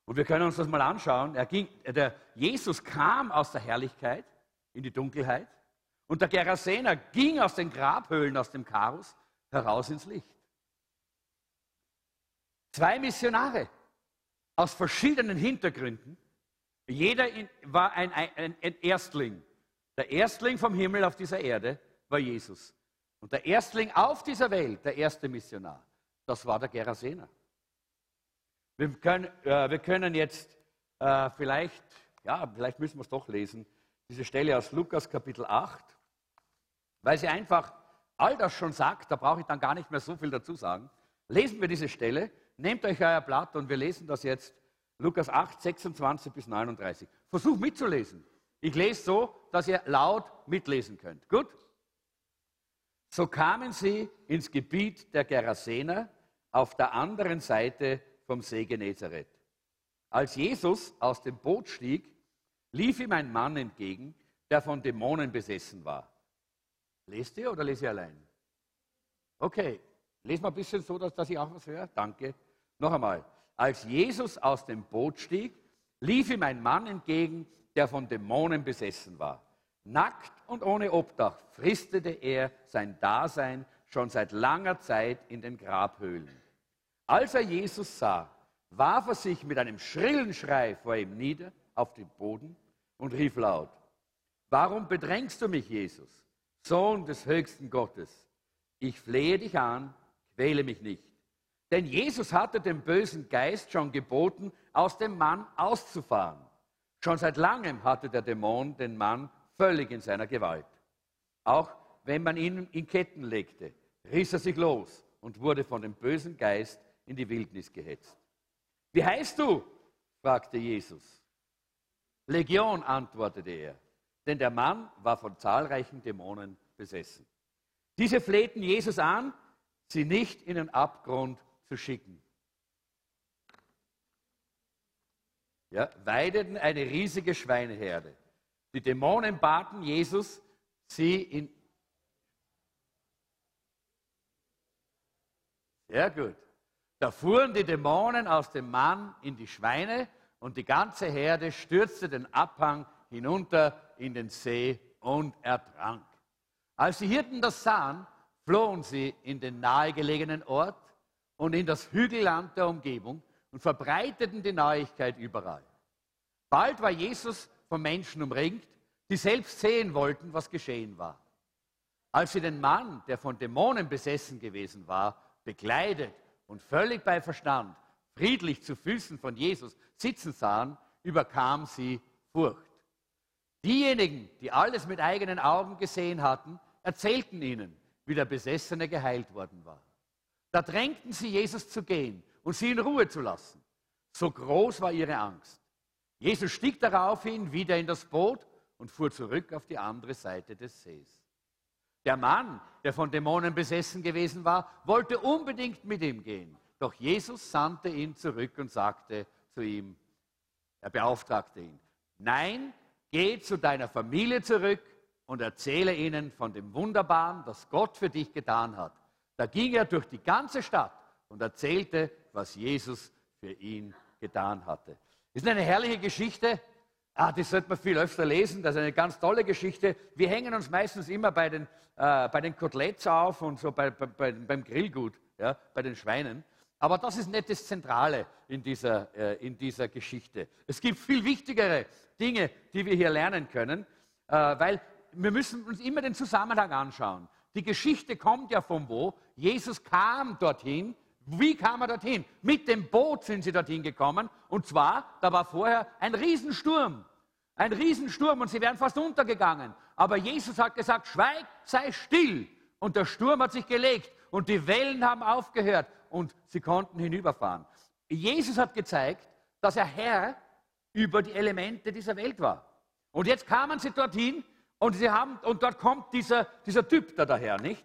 Speaker 1: Und wir können uns das mal anschauen. Er ging, der Jesus kam aus der Herrlichkeit in die Dunkelheit und der Gerasener ging aus den Grabhöhlen, aus dem Chaos heraus ins Licht. Zwei Missionare aus verschiedenen Hintergründen. Jeder war ein, ein, ein Erstling. Der Erstling vom Himmel auf dieser Erde war Jesus. Und der Erstling auf dieser Welt, der erste Missionar, das war der Gerasener. Wir können, äh, wir können jetzt äh, vielleicht, ja, vielleicht müssen wir es doch lesen, diese Stelle aus Lukas Kapitel 8, weil sie einfach all das schon sagt, da brauche ich dann gar nicht mehr so viel dazu sagen. Lesen wir diese Stelle, nehmt euch euer Blatt und wir lesen das jetzt, Lukas 8, 26 bis 39. Versucht mitzulesen. Ich lese so, dass ihr laut mitlesen könnt. Gut? So kamen sie ins Gebiet der Gerasener auf der anderen Seite vom See Genezareth. Als Jesus aus dem Boot stieg, lief ihm ein Mann entgegen, der von Dämonen besessen war. Lest ihr oder lese ihr allein? Okay, lest mal ein bisschen so, dass, dass ich auch was höre. Danke. Noch einmal. Als Jesus aus dem Boot stieg, lief ihm ein Mann entgegen, der von Dämonen besessen war. Nackt und ohne Obdach fristete er sein Dasein schon seit langer Zeit in den Grabhöhlen. Als er Jesus sah, warf er sich mit einem schrillen Schrei vor ihm nieder auf den Boden und rief laut, Warum bedrängst du mich, Jesus, Sohn des höchsten Gottes? Ich flehe dich an, quäle mich nicht. Denn Jesus hatte dem bösen Geist schon geboten, aus dem Mann auszufahren. Schon seit langem hatte der Dämon den Mann völlig in seiner Gewalt. Auch wenn man ihn in Ketten legte, riss er sich los und wurde von dem bösen Geist in die Wildnis gehetzt. Wie heißt du? fragte Jesus. Legion, antwortete er, denn der Mann war von zahlreichen Dämonen besessen. Diese flehten Jesus an, sie nicht in den Abgrund zu schicken. Ja, weideten eine riesige Schweineherde. Die Dämonen baten Jesus, sie in. Sehr gut. Da fuhren die Dämonen aus dem Mann in die Schweine und die ganze Herde stürzte den Abhang hinunter in den See und ertrank. Als die Hirten das sahen, flohen sie in den nahegelegenen Ort und in das Hügelland der Umgebung und verbreiteten die Neuigkeit überall. Bald war Jesus von Menschen umringt, die selbst sehen wollten, was geschehen war. Als sie den Mann, der von Dämonen besessen gewesen war, bekleidet und völlig bei Verstand, friedlich zu Füßen von Jesus sitzen sahen, überkam sie Furcht. Diejenigen, die alles mit eigenen Augen gesehen hatten, erzählten ihnen, wie der Besessene geheilt worden war. Da drängten sie Jesus zu gehen und sie in Ruhe zu lassen. So groß war ihre Angst. Jesus stieg daraufhin wieder in das Boot und fuhr zurück auf die andere Seite des Sees. Der Mann, der von Dämonen besessen gewesen war, wollte unbedingt mit ihm gehen. Doch Jesus sandte ihn zurück und sagte zu ihm, er beauftragte ihn, nein, geh zu deiner Familie zurück und erzähle ihnen von dem Wunderbaren, das Gott für dich getan hat. Da ging er durch die ganze Stadt und erzählte, was Jesus für ihn getan hatte. Ist eine herrliche Geschichte. Ah, das sollte man viel öfter lesen. Das ist eine ganz tolle Geschichte. Wir hängen uns meistens immer bei den, äh, bei den Koteletts auf und so bei, bei, beim Grillgut, ja, bei den Schweinen. Aber das ist nicht das Zentrale in dieser, äh, in dieser Geschichte. Es gibt viel wichtigere Dinge, die wir hier lernen können, äh, weil wir müssen uns immer den Zusammenhang anschauen. Die Geschichte kommt ja von wo? Jesus kam dorthin. Wie kam er dorthin? Mit dem Boot sind sie dorthin gekommen. Und zwar, da war vorher ein Riesensturm. Ein Riesensturm und sie wären fast untergegangen. Aber Jesus hat gesagt, schweig, sei still. Und der Sturm hat sich gelegt und die Wellen haben aufgehört und sie konnten hinüberfahren. Jesus hat gezeigt, dass er Herr über die Elemente dieser Welt war. Und jetzt kamen sie dorthin und, sie haben, und dort kommt dieser, dieser Typ da daher, nicht?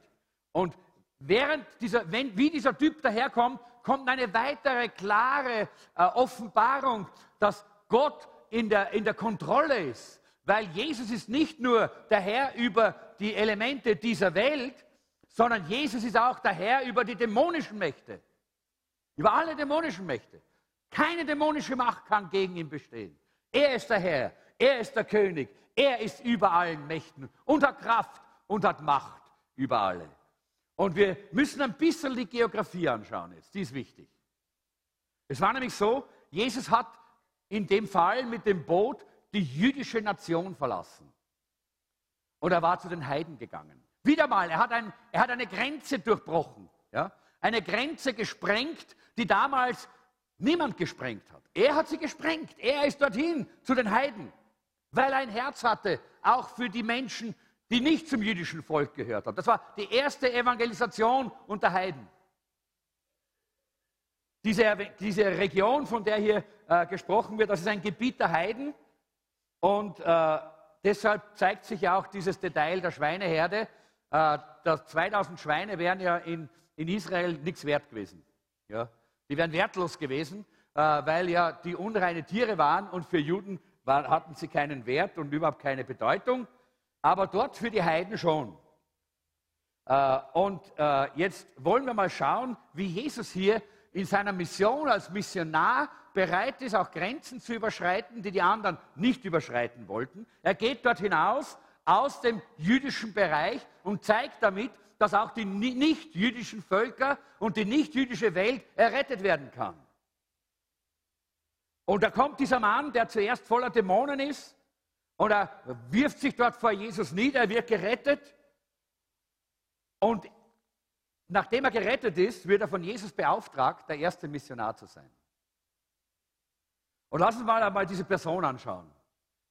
Speaker 1: Und während dieser, wenn, wie dieser Typ daherkommt, kommt eine weitere klare äh, Offenbarung, dass Gott in der, in der Kontrolle ist. Weil Jesus ist nicht nur der Herr über die Elemente dieser Welt, sondern Jesus ist auch der Herr über die dämonischen Mächte. Über alle dämonischen Mächte. Keine dämonische Macht kann gegen ihn bestehen. Er ist der Herr, er ist der König, er ist über allen Mächten und hat Kraft und hat Macht über alle. Und wir müssen ein bisschen die Geografie anschauen jetzt, die ist wichtig. Es war nämlich so, Jesus hat in dem Fall mit dem Boot die jüdische Nation verlassen. Und er war zu den Heiden gegangen. Wieder mal, er hat, ein, er hat eine Grenze durchbrochen. Ja? Eine Grenze gesprengt, die damals niemand gesprengt hat. Er hat sie gesprengt. Er ist dorthin zu den Heiden weil er ein Herz hatte, auch für die Menschen, die nicht zum jüdischen Volk gehört haben. Das war die erste Evangelisation unter Heiden. Diese, diese Region, von der hier äh, gesprochen wird, das ist ein Gebiet der Heiden. Und äh, deshalb zeigt sich ja auch dieses Detail der Schweineherde. Äh, 2000 Schweine wären ja in, in Israel nichts wert gewesen. Ja? Die wären wertlos gewesen, äh, weil ja die unreine Tiere waren und für Juden war, hatten sie keinen Wert und überhaupt keine Bedeutung, aber dort für die Heiden schon. Äh, und jetzt wollen wir mal schauen, wie Jesus hier in seiner Mission als Missionar bereit ist, auch Grenzen zu überschreiten, die die anderen nicht überschreiten wollten. Er geht dort hinaus aus dem jüdischen Bereich und zeigt damit, dass auch die nicht-jüdischen Völker und die nicht-jüdische Welt errettet werden kann. Und da kommt dieser Mann, der zuerst voller Dämonen ist, und er wirft sich dort vor Jesus nieder, er wird gerettet. Und nachdem er gerettet ist, wird er von Jesus beauftragt, der erste Missionar zu sein. Und lassen wir mal einmal diese Person anschauen,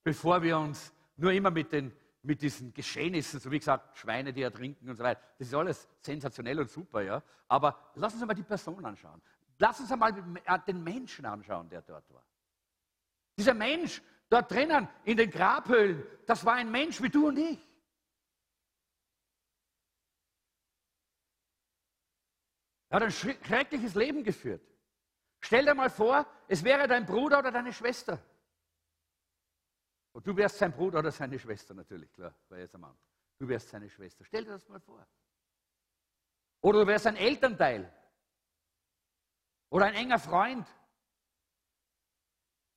Speaker 1: bevor wir uns nur immer mit, den, mit diesen Geschehnissen, so wie gesagt, Schweine, die ertrinken und so weiter, das ist alles sensationell und super, ja. Aber lassen Sie mal die Person anschauen. Lassen Sie mal den Menschen anschauen, der dort war. Dieser Mensch dort drinnen in den Grabhöhlen, das war ein Mensch wie du und ich. Er hat ein schreckliches Leben geführt. Stell dir mal vor, es wäre dein Bruder oder deine Schwester. Und du wärst sein Bruder oder seine Schwester natürlich, klar, war jetzt am Anfang. Du wärst seine Schwester. Stell dir das mal vor. Oder du wärst ein Elternteil. Oder ein enger Freund.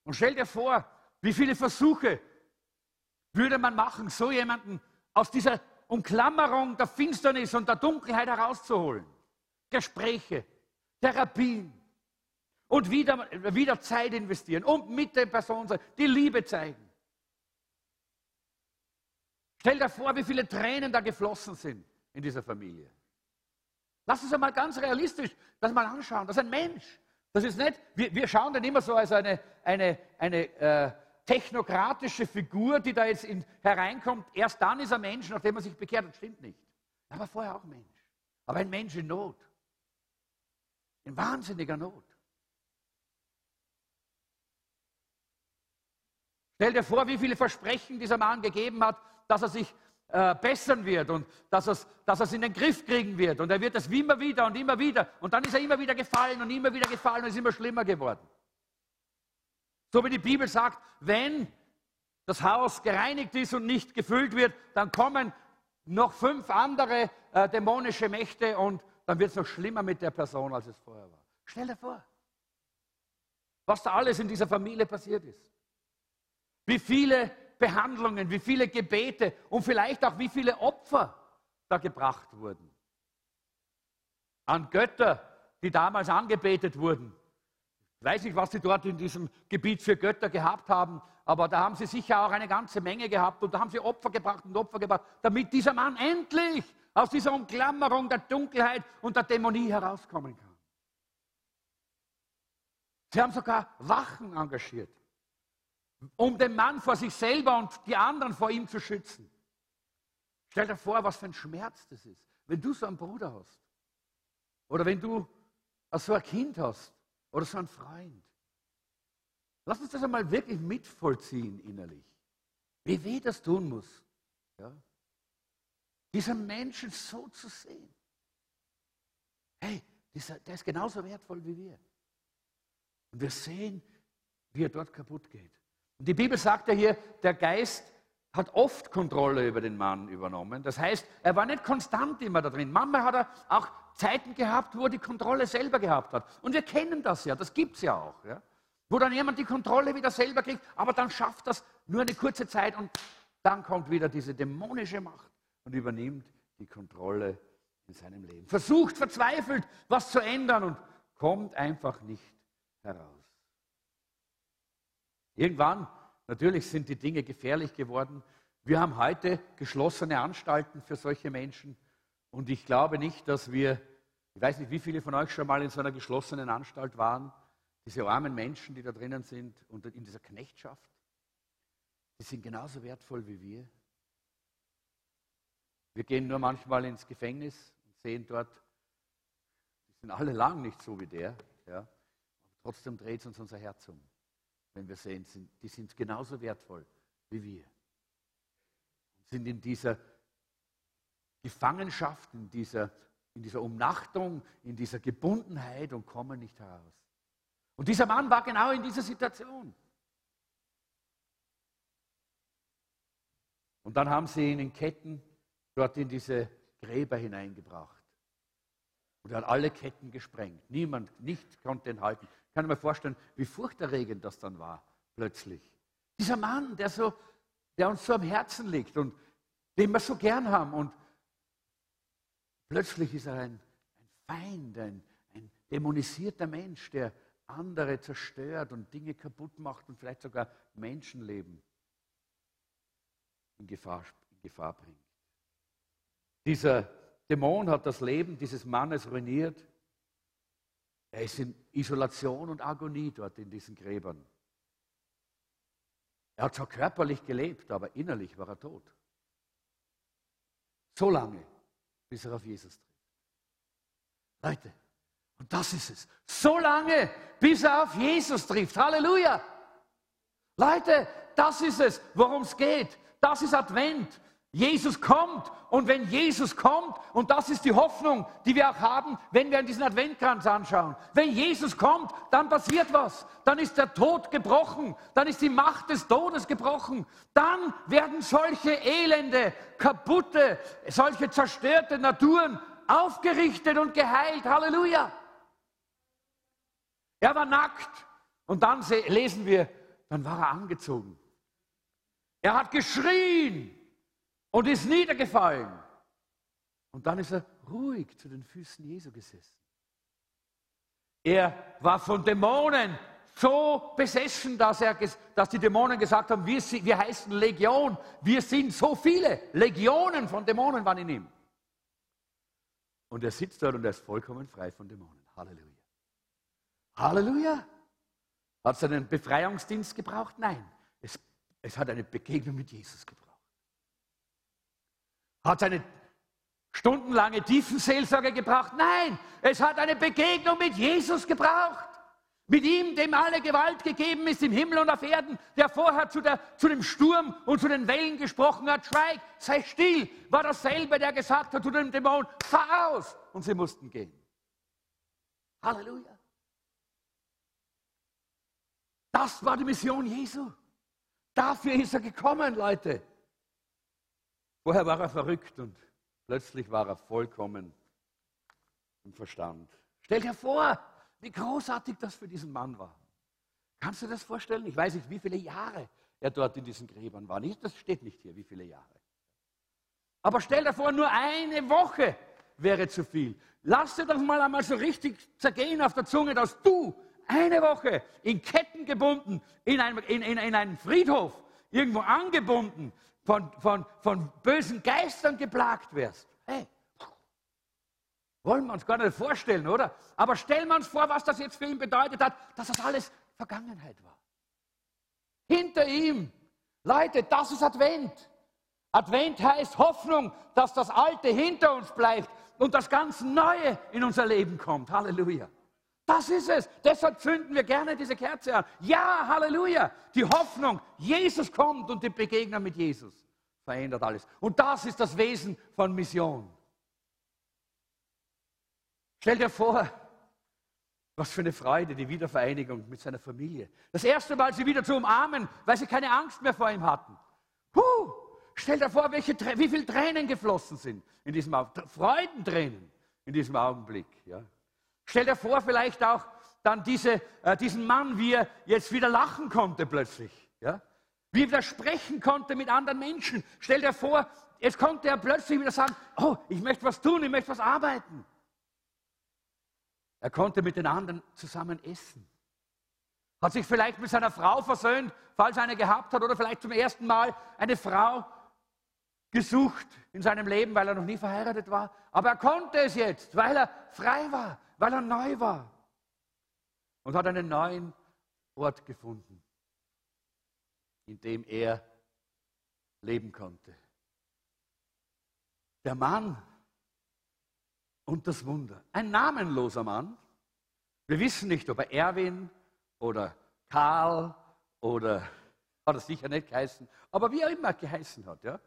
Speaker 1: Und stell dir vor, wie viele Versuche würde man machen, so jemanden aus dieser Umklammerung der Finsternis und der Dunkelheit herauszuholen. Gespräche, Therapien und wieder, wieder Zeit investieren und mit der Person sein, die Liebe zeigen. Stell dir vor, wie viele Tränen da geflossen sind in dieser Familie. Lass uns einmal ganz realistisch das mal anschauen. Das ist ein Mensch. Das ist nicht, wir, wir schauen dann immer so als eine, eine, eine äh, technokratische Figur, die da jetzt in, hereinkommt. Erst dann ist er Mensch, nachdem er sich bekehrt. Das stimmt nicht. Er war vorher auch Mensch. Aber ein Mensch in Not. In wahnsinniger Not. Stell dir vor, wie viele Versprechen dieser Mann gegeben hat, dass er sich äh, bessern wird und dass er es dass in den Griff kriegen wird. Und er wird es immer wieder und immer wieder. Und dann ist er immer wieder gefallen und immer wieder gefallen und ist immer schlimmer geworden. So wie die Bibel sagt, wenn das Haus gereinigt ist und nicht gefüllt wird, dann kommen noch fünf andere äh, dämonische Mächte und dann wird es noch schlimmer mit der Person, als es vorher war. Stell dir vor, was da alles in dieser Familie passiert ist. Wie viele Behandlungen, wie viele Gebete und vielleicht auch wie viele Opfer da gebracht wurden. An Götter, die damals angebetet wurden. Ich weiß nicht, was sie dort in diesem Gebiet für Götter gehabt haben, aber da haben sie sicher auch eine ganze Menge gehabt und da haben sie Opfer gebracht und Opfer gebracht, damit dieser Mann endlich aus dieser Umklammerung der Dunkelheit und der Dämonie herauskommen kann. Sie haben sogar Wachen engagiert, um den Mann vor sich selber und die anderen vor ihm zu schützen. Stell dir vor, was für ein Schmerz das ist, wenn du so einen Bruder hast. Oder wenn du so ein Kind hast oder so einen Freund. Lass uns das einmal wirklich mitvollziehen innerlich. Wie weh das tun muss. Ja? Diesen Menschen so zu sehen. Hey, dieser, der ist genauso wertvoll wie wir. Und wir sehen, wie er dort kaputt geht. Und die Bibel sagt ja hier, der Geist hat oft Kontrolle über den Mann übernommen. Das heißt, er war nicht konstant immer da drin. Manchmal hat er auch Zeiten gehabt, wo er die Kontrolle selber gehabt hat. Und wir kennen das ja, das gibt es ja auch. Ja? wo dann jemand die Kontrolle wieder selber kriegt, aber dann schafft das nur eine kurze Zeit und dann kommt wieder diese dämonische Macht und übernimmt die Kontrolle in seinem Leben. Versucht verzweifelt, was zu ändern und kommt einfach nicht heraus. Irgendwann, natürlich sind die Dinge gefährlich geworden. Wir haben heute geschlossene Anstalten für solche Menschen und ich glaube nicht, dass wir, ich weiß nicht, wie viele von euch schon mal in so einer geschlossenen Anstalt waren, diese armen Menschen, die da drinnen sind und in dieser Knechtschaft, die sind genauso wertvoll wie wir. Wir gehen nur manchmal ins Gefängnis und sehen dort, die sind alle lang nicht so wie der. Ja. trotzdem dreht es uns unser Herz um, wenn wir sehen, die sind genauso wertvoll wie wir. Und sind in dieser Gefangenschaft, in dieser, in dieser Umnachtung, in dieser Gebundenheit und kommen nicht heraus. Und dieser Mann war genau in dieser Situation. Und dann haben sie ihn in Ketten dort in diese Gräber hineingebracht. Und er hat alle Ketten gesprengt. Niemand, nicht konnte ihn halten. Ich kann mir vorstellen, wie furchterregend das dann war, plötzlich. Dieser Mann, der, so, der uns so am Herzen liegt und den wir so gern haben. Und plötzlich ist er ein, ein Feind, ein, ein dämonisierter Mensch, der andere zerstört und Dinge kaputt macht und vielleicht sogar Menschenleben in Gefahr, in Gefahr bringt. Dieser Dämon hat das Leben dieses Mannes ruiniert. Er ist in Isolation und Agonie dort in diesen Gräbern. Er hat zwar körperlich gelebt, aber innerlich war er tot. So lange, bis er auf Jesus trifft. Leute, und das ist es. So lange, bis er auf Jesus trifft. Halleluja. Leute, das ist es, worum es geht. Das ist Advent. Jesus kommt und wenn Jesus kommt, und das ist die Hoffnung, die wir auch haben, wenn wir an diesen Adventkranz anschauen, wenn Jesus kommt, dann passiert was, dann ist der Tod gebrochen, dann ist die Macht des Todes gebrochen, dann werden solche elende, kaputte, solche zerstörte Naturen aufgerichtet und geheilt. Halleluja! Er war nackt. Und dann lesen wir, dann war er angezogen. Er hat geschrien und ist niedergefallen. Und dann ist er ruhig zu den Füßen Jesu gesessen. Er war von Dämonen so besessen, dass, er, dass die Dämonen gesagt haben, wir, wir heißen Legion, wir sind so viele. Legionen von Dämonen waren in ihm. Und er sitzt dort und er ist vollkommen frei von Dämonen. Halleluja. Halleluja. Hat es einen Befreiungsdienst gebraucht? Nein. Es, es hat eine Begegnung mit Jesus gebraucht. Hat es eine stundenlange Tiefenseelsorge gebraucht? Nein. Es hat eine Begegnung mit Jesus gebraucht. Mit ihm, dem alle Gewalt gegeben ist im Himmel und auf Erden, der vorher zu, der, zu, dem Sturm und zu den Wellen gesprochen hat, schweig, sei still, war dasselbe, der gesagt hat zu dem Dämon, fahr aus. Und sie mussten gehen. Halleluja. Das war die Mission Jesu. Dafür ist er gekommen, Leute. Vorher war er verrückt und plötzlich war er vollkommen im Verstand. Stell dir vor, wie großartig das für diesen Mann war. Kannst du das vorstellen? Ich weiß nicht, wie viele Jahre er dort in diesen Gräbern war. Das steht nicht hier, wie viele Jahre. Aber stell dir vor, nur eine Woche wäre zu viel. Lass dir das mal einmal so richtig zergehen auf der Zunge, dass du eine Woche in Ketten gebunden, in einem, in, in, in einen Friedhof, irgendwo angebunden, von, von, von bösen Geistern geplagt wirst. Hey, wollen wir uns gar nicht vorstellen, oder? Aber stellen wir uns vor, was das jetzt für ihn bedeutet hat, dass das alles Vergangenheit war. Hinter ihm, Leute, das ist Advent. Advent heißt Hoffnung, dass das Alte hinter uns bleibt und das ganz Neue in unser Leben kommt. Halleluja. Das ist es. Deshalb zünden wir gerne diese Kerze an. Ja, Halleluja. Die Hoffnung, Jesus kommt und die Begegnung mit Jesus verändert alles. Und das ist das Wesen von Mission. Stell dir vor, was für eine Freude, die Wiedervereinigung mit seiner Familie. Das erste Mal sie wieder zu umarmen, weil sie keine Angst mehr vor ihm hatten. Huh, stell dir vor, welche, wie viele Tränen geflossen sind in diesem Augenblick. Freudentränen in diesem Augenblick. Ja. Stell dir vor, vielleicht auch dann diese, äh, diesen Mann, wie er jetzt wieder lachen konnte plötzlich. Ja. Wie er wieder sprechen konnte mit anderen Menschen. Stell dir vor, jetzt konnte er plötzlich wieder sagen, oh, ich möchte was tun, ich möchte was arbeiten. Er konnte mit den anderen zusammen essen. Hat sich vielleicht mit seiner Frau versöhnt, falls er eine gehabt hat, oder vielleicht zum ersten Mal eine Frau gesucht in seinem Leben, weil er noch nie verheiratet war. Aber er konnte es jetzt, weil er frei war, weil er neu war. Und hat einen neuen Ort gefunden, in dem er leben konnte. Der Mann und das Wunder. Ein namenloser Mann. Wir wissen nicht, ob er Erwin oder Karl oder hat er sicher nicht geheißen, aber wie er immer geheißen hat. Ja?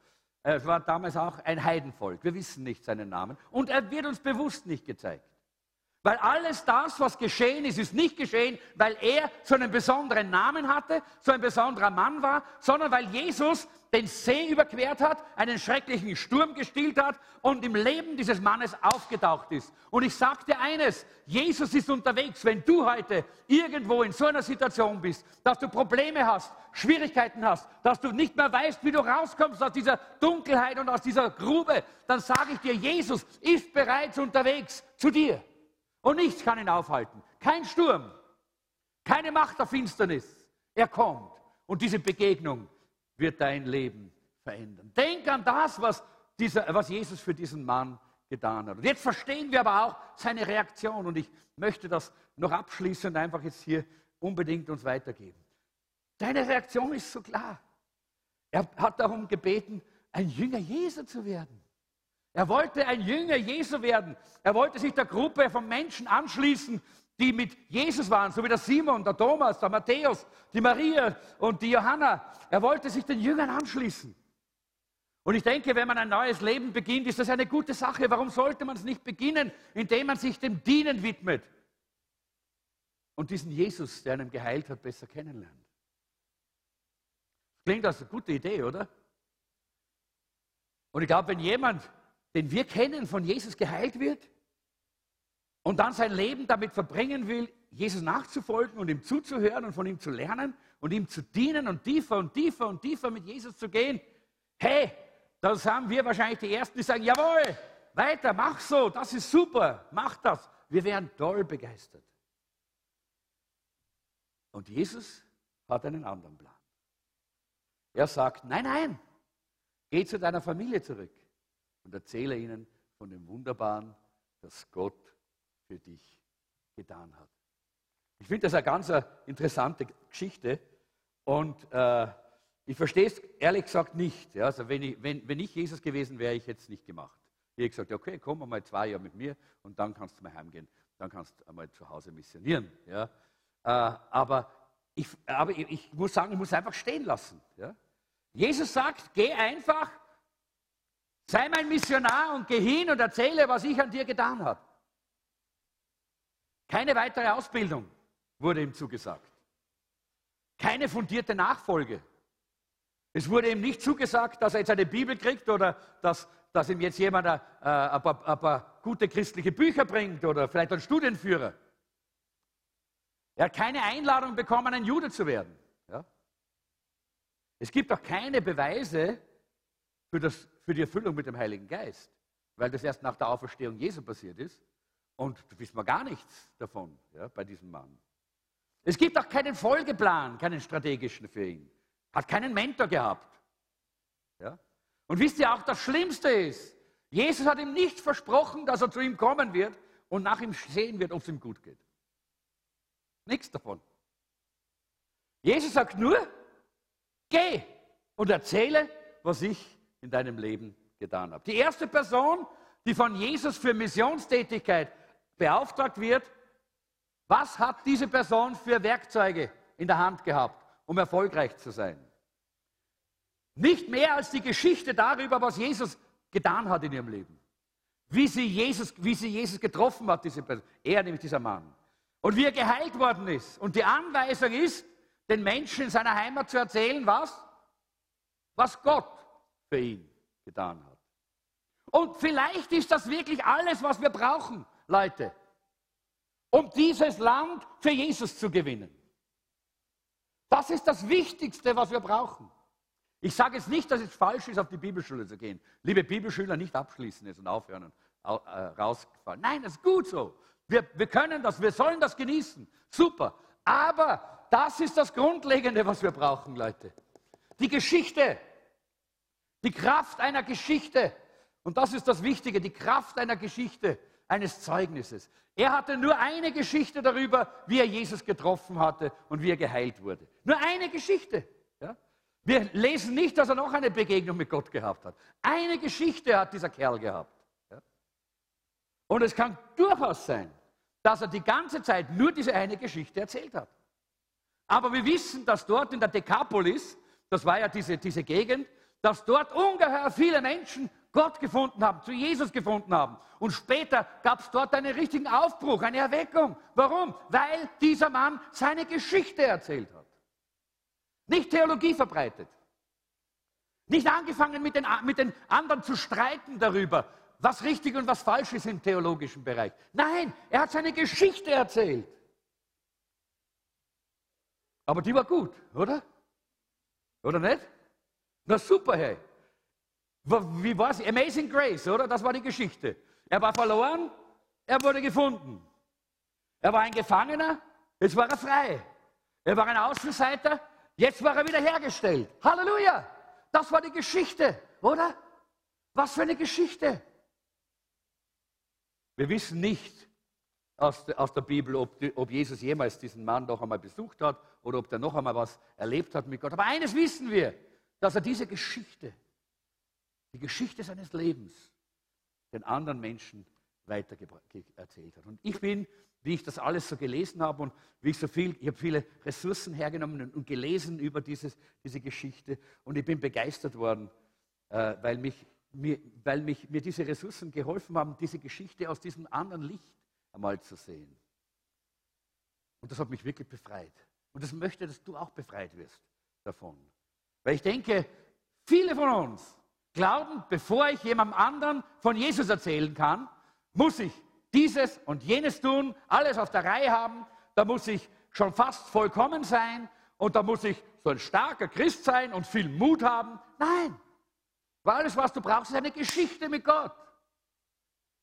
Speaker 1: Es war damals auch ein Heidenvolk. Wir wissen nicht seinen Namen. Und er wird uns bewusst nicht gezeigt. Weil alles das, was geschehen ist, ist nicht geschehen, weil er so einen besonderen Namen hatte, so ein besonderer Mann war, sondern weil Jesus den See überquert hat, einen schrecklichen Sturm gestillt hat und im Leben dieses Mannes aufgetaucht ist. Und ich dir eines, Jesus ist unterwegs, wenn du heute irgendwo in so einer Situation bist, dass du Probleme hast, Schwierigkeiten hast, dass du nicht mehr weißt, wie du rauskommst aus dieser Dunkelheit und aus dieser Grube, dann sage ich dir, Jesus ist bereits unterwegs zu dir. Und nichts kann ihn aufhalten. Kein Sturm, keine Macht der Finsternis. Er kommt. Und diese Begegnung wird dein Leben verändern. Denk an das, was, dieser, was Jesus für diesen Mann getan hat. Und jetzt verstehen wir aber auch seine Reaktion. Und ich möchte das noch abschließend einfach jetzt hier unbedingt uns weitergeben. Seine Reaktion ist so klar. Er hat darum gebeten, ein Jünger Jesu zu werden. Er wollte ein Jünger Jesu werden. Er wollte sich der Gruppe von Menschen anschließen, die mit Jesus waren, so wie der Simon, der Thomas, der Matthäus, die Maria und die Johanna. Er wollte sich den Jüngern anschließen. Und ich denke, wenn man ein neues Leben beginnt, ist das eine gute Sache. Warum sollte man es nicht beginnen, indem man sich dem Dienen widmet und diesen Jesus, der einem geheilt hat, besser kennenlernt? Klingt als eine gute Idee, oder? Und ich glaube, wenn jemand den wir kennen, von Jesus geheilt wird und dann sein Leben damit verbringen will, Jesus nachzufolgen und ihm zuzuhören und von ihm zu lernen und ihm zu dienen und tiefer und tiefer und tiefer mit Jesus zu gehen, hey, das haben wir wahrscheinlich die Ersten, die sagen, jawohl, weiter, mach so, das ist super, mach das. Wir wären toll begeistert. Und Jesus hat einen anderen Plan. Er sagt, nein, nein, geh zu deiner Familie zurück und erzähle ihnen von dem Wunderbaren, das Gott für dich getan hat. Ich finde das eine ganz interessante Geschichte und äh, ich verstehe es ehrlich gesagt nicht. Ja, also wenn ich, wenn, wenn ich Jesus gewesen wäre, ich jetzt nicht gemacht. Ich hätte gesagt, okay, komm mal zwei Jahre mit mir und dann kannst du mal heimgehen. Dann kannst du einmal zu Hause missionieren. Ja. Äh, aber ich, aber ich, ich, muss sagen, ich muss einfach stehen lassen. Ja? Jesus sagt, geh einfach, sei mein Missionar und geh hin und erzähle, was ich an dir getan habe. Keine weitere Ausbildung wurde ihm zugesagt. Keine fundierte Nachfolge. Es wurde ihm nicht zugesagt, dass er jetzt eine Bibel kriegt oder dass, dass ihm jetzt jemand ein, äh, ein, paar, ein paar gute christliche Bücher bringt oder vielleicht einen Studienführer. Er hat keine Einladung bekommen, ein Jude zu werden. Ja? Es gibt auch keine Beweise für, das, für die Erfüllung mit dem Heiligen Geist, weil das erst nach der Auferstehung Jesu passiert ist. Und da wissen wir gar nichts davon ja, bei diesem Mann. Es gibt auch keinen Folgeplan, keinen strategischen für ihn. Hat keinen Mentor gehabt. Ja? Und wisst ihr auch, das Schlimmste ist, Jesus hat ihm nicht versprochen, dass er zu ihm kommen wird und nach ihm sehen wird, ob es ihm gut geht. Nichts davon. Jesus sagt nur, geh und erzähle, was ich in deinem Leben getan habe. Die erste Person, die von Jesus für Missionstätigkeit beauftragt wird, was hat diese Person für Werkzeuge in der Hand gehabt, um erfolgreich zu sein? Nicht mehr als die Geschichte darüber, was Jesus getan hat in ihrem Leben. Wie sie Jesus, wie sie Jesus getroffen hat, diese Person. Er, nämlich dieser Mann. Und wie er geheilt worden ist. Und die Anweisung ist, den Menschen in seiner Heimat zu erzählen, was? Was Gott für ihn getan hat. Und vielleicht ist das wirklich alles, was wir brauchen, Leute, um dieses Land für Jesus zu gewinnen. Das ist das Wichtigste, was wir brauchen. Ich sage jetzt nicht, dass es falsch ist, auf die Bibelschule zu gehen. Liebe Bibelschüler, nicht abschließen jetzt und aufhören und äh, rausfallen. Nein, das ist gut so. Wir, wir können das, wir sollen das genießen. Super. Aber das ist das Grundlegende, was wir brauchen, Leute. Die Geschichte. Die Kraft einer Geschichte. Und das ist das Wichtige, die Kraft einer Geschichte, eines Zeugnisses. Er hatte nur eine Geschichte darüber, wie er Jesus getroffen hatte und wie er geheilt wurde. Nur eine Geschichte. Ja? Wir lesen nicht, dass er noch eine Begegnung mit Gott gehabt hat. Eine Geschichte hat dieser Kerl gehabt. Und es kann durchaus sein, dass er die ganze Zeit nur diese eine Geschichte erzählt hat. Aber wir wissen, dass dort in der Dekapolis, das war ja diese, diese Gegend, dass dort ungeheuer viele Menschen Gott gefunden haben, zu Jesus gefunden haben. Und später gab es dort einen richtigen Aufbruch, eine Erweckung. Warum? Weil dieser Mann seine Geschichte erzählt hat. Nicht Theologie verbreitet. Nicht angefangen mit den, mit den anderen zu streiten darüber, was richtig und was falsch ist im theologischen Bereich. Nein, er hat seine Geschichte erzählt. Aber die war gut, oder? Oder nicht? Na super, hey. Wie war es? Amazing Grace, oder? Das war die Geschichte. Er war verloren, er wurde gefunden. Er war ein Gefangener, jetzt war er frei. Er war ein Außenseiter, jetzt war er wiederhergestellt. Halleluja! Das war die Geschichte, oder? Was für eine Geschichte. Wir wissen nicht aus, aus der Bibel, ob, ob, Jesus jemals diesen Mann noch einmal besucht hat oder ob er noch einmal was erlebt hat mit Gott. Aber eines wissen wir, dass er diese Geschichte, die Geschichte seines Lebens, den anderen Menschen weiter erzählt hat. Und ich bin, wie ich das alles so gelesen habe und wie ich so viel, ich habe viele Ressourcen hergenommen und gelesen über dieses, diese Geschichte und ich bin begeistert worden, äh, weil mich mir, weil mich, mir diese Ressourcen geholfen haben, diese Geschichte aus diesem anderen Licht einmal zu sehen. Und das hat mich wirklich befreit. Und das möchte, dass du auch befreit wirst davon. Weil ich denke, viele von uns glauben, bevor ich jemandem anderen von Jesus erzählen kann, muss ich dieses und jenes tun, alles auf der Reihe haben, da muss ich schon fast vollkommen sein und da muss ich so ein starker Christ sein und viel Mut haben. Nein, weil alles, was du brauchst, ist eine Geschichte mit Gott.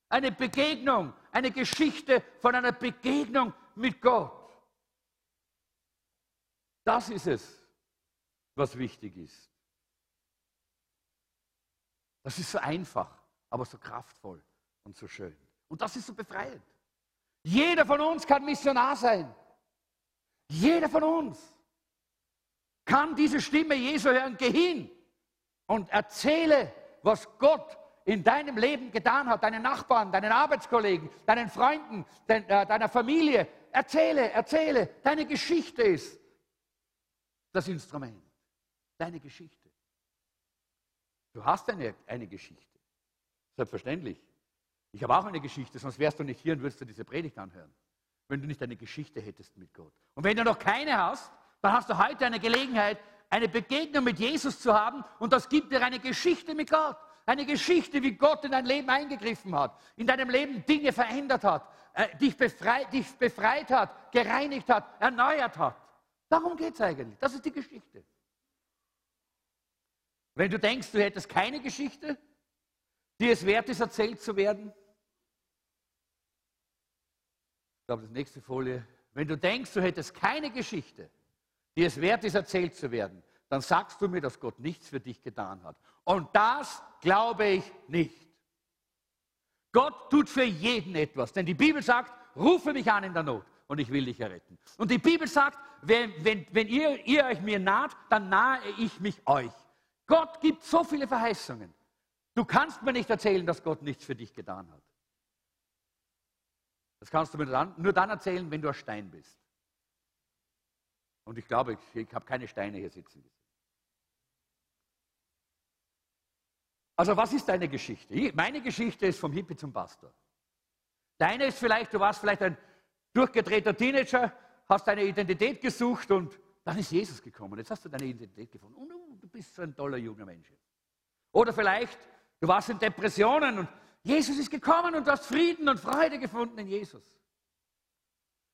Speaker 1: Eine Begegnung, eine Geschichte von einer Begegnung mit Gott. Das ist es, was wichtig ist. Das ist so einfach, aber so kraftvoll und so schön. Und das ist so befreiend. Jeder von uns kann Missionar sein. Jeder von uns kann diese Stimme Jesu hören. Geh hin und erzähle, was Gott in deinem Leben getan hat, deinen Nachbarn, deinen Arbeitskollegen, deinen Freunden, de, äh, deiner Familie. erzähle, erzähle. Deine Geschichte ist das Instrument. Deine Geschichte. Du hast eine, eine Geschichte. Selbstverständlich. Ich habe auch eine Geschichte, sonst wärst du nicht hier und würdest du diese Predigt anhören, wenn du nicht eine Geschichte hättest mit Gott. Und wenn du noch keine hast, dann hast du heute eine Gelegenheit, eine Begegnung mit Jesus zu haben und das gibt dir eine Geschichte mit Gott. Eine Geschichte, wie Gott in dein Leben eingegriffen hat, in deinem Leben Dinge verändert hat, äh, dich, befreit, dich befreit hat, gereinigt hat, erneuert hat. Darum geht es eigentlich. Das ist die Geschichte. Wenn du denkst, du hättest keine Geschichte, die es wert ist, erzählt zu werden, ich glaube, das nächste Folie. Wenn du denkst, du hättest keine Geschichte, die es wert ist, erzählt zu werden, dann sagst du mir, dass Gott nichts für dich getan hat. Und das glaube ich nicht. Gott tut für jeden etwas, denn die Bibel sagt, rufe mich an in der Not und ich will dich erretten. Und die Bibel sagt, wenn, wenn, wenn ihr, ihr euch mir naht, dann nahe ich mich euch. Gott gibt so viele Verheißungen. Du kannst mir nicht erzählen, dass Gott nichts für dich getan hat. Das kannst du mir dann, nur dann erzählen, wenn du ein Stein bist. Und ich glaube, ich, ich habe keine Steine hier sitzen. Also was ist deine Geschichte? Ich, meine Geschichte ist vom Hippie zum Pastor. Deine ist vielleicht, du warst vielleicht ein durchgedrehter Teenager, hast deine Identität gesucht und dann ist Jesus gekommen. Jetzt hast du deine Identität gefunden und du bist so ein toller junger Mensch. Oder vielleicht, du warst in Depressionen und Jesus ist gekommen und du hast Frieden und Freude gefunden in Jesus.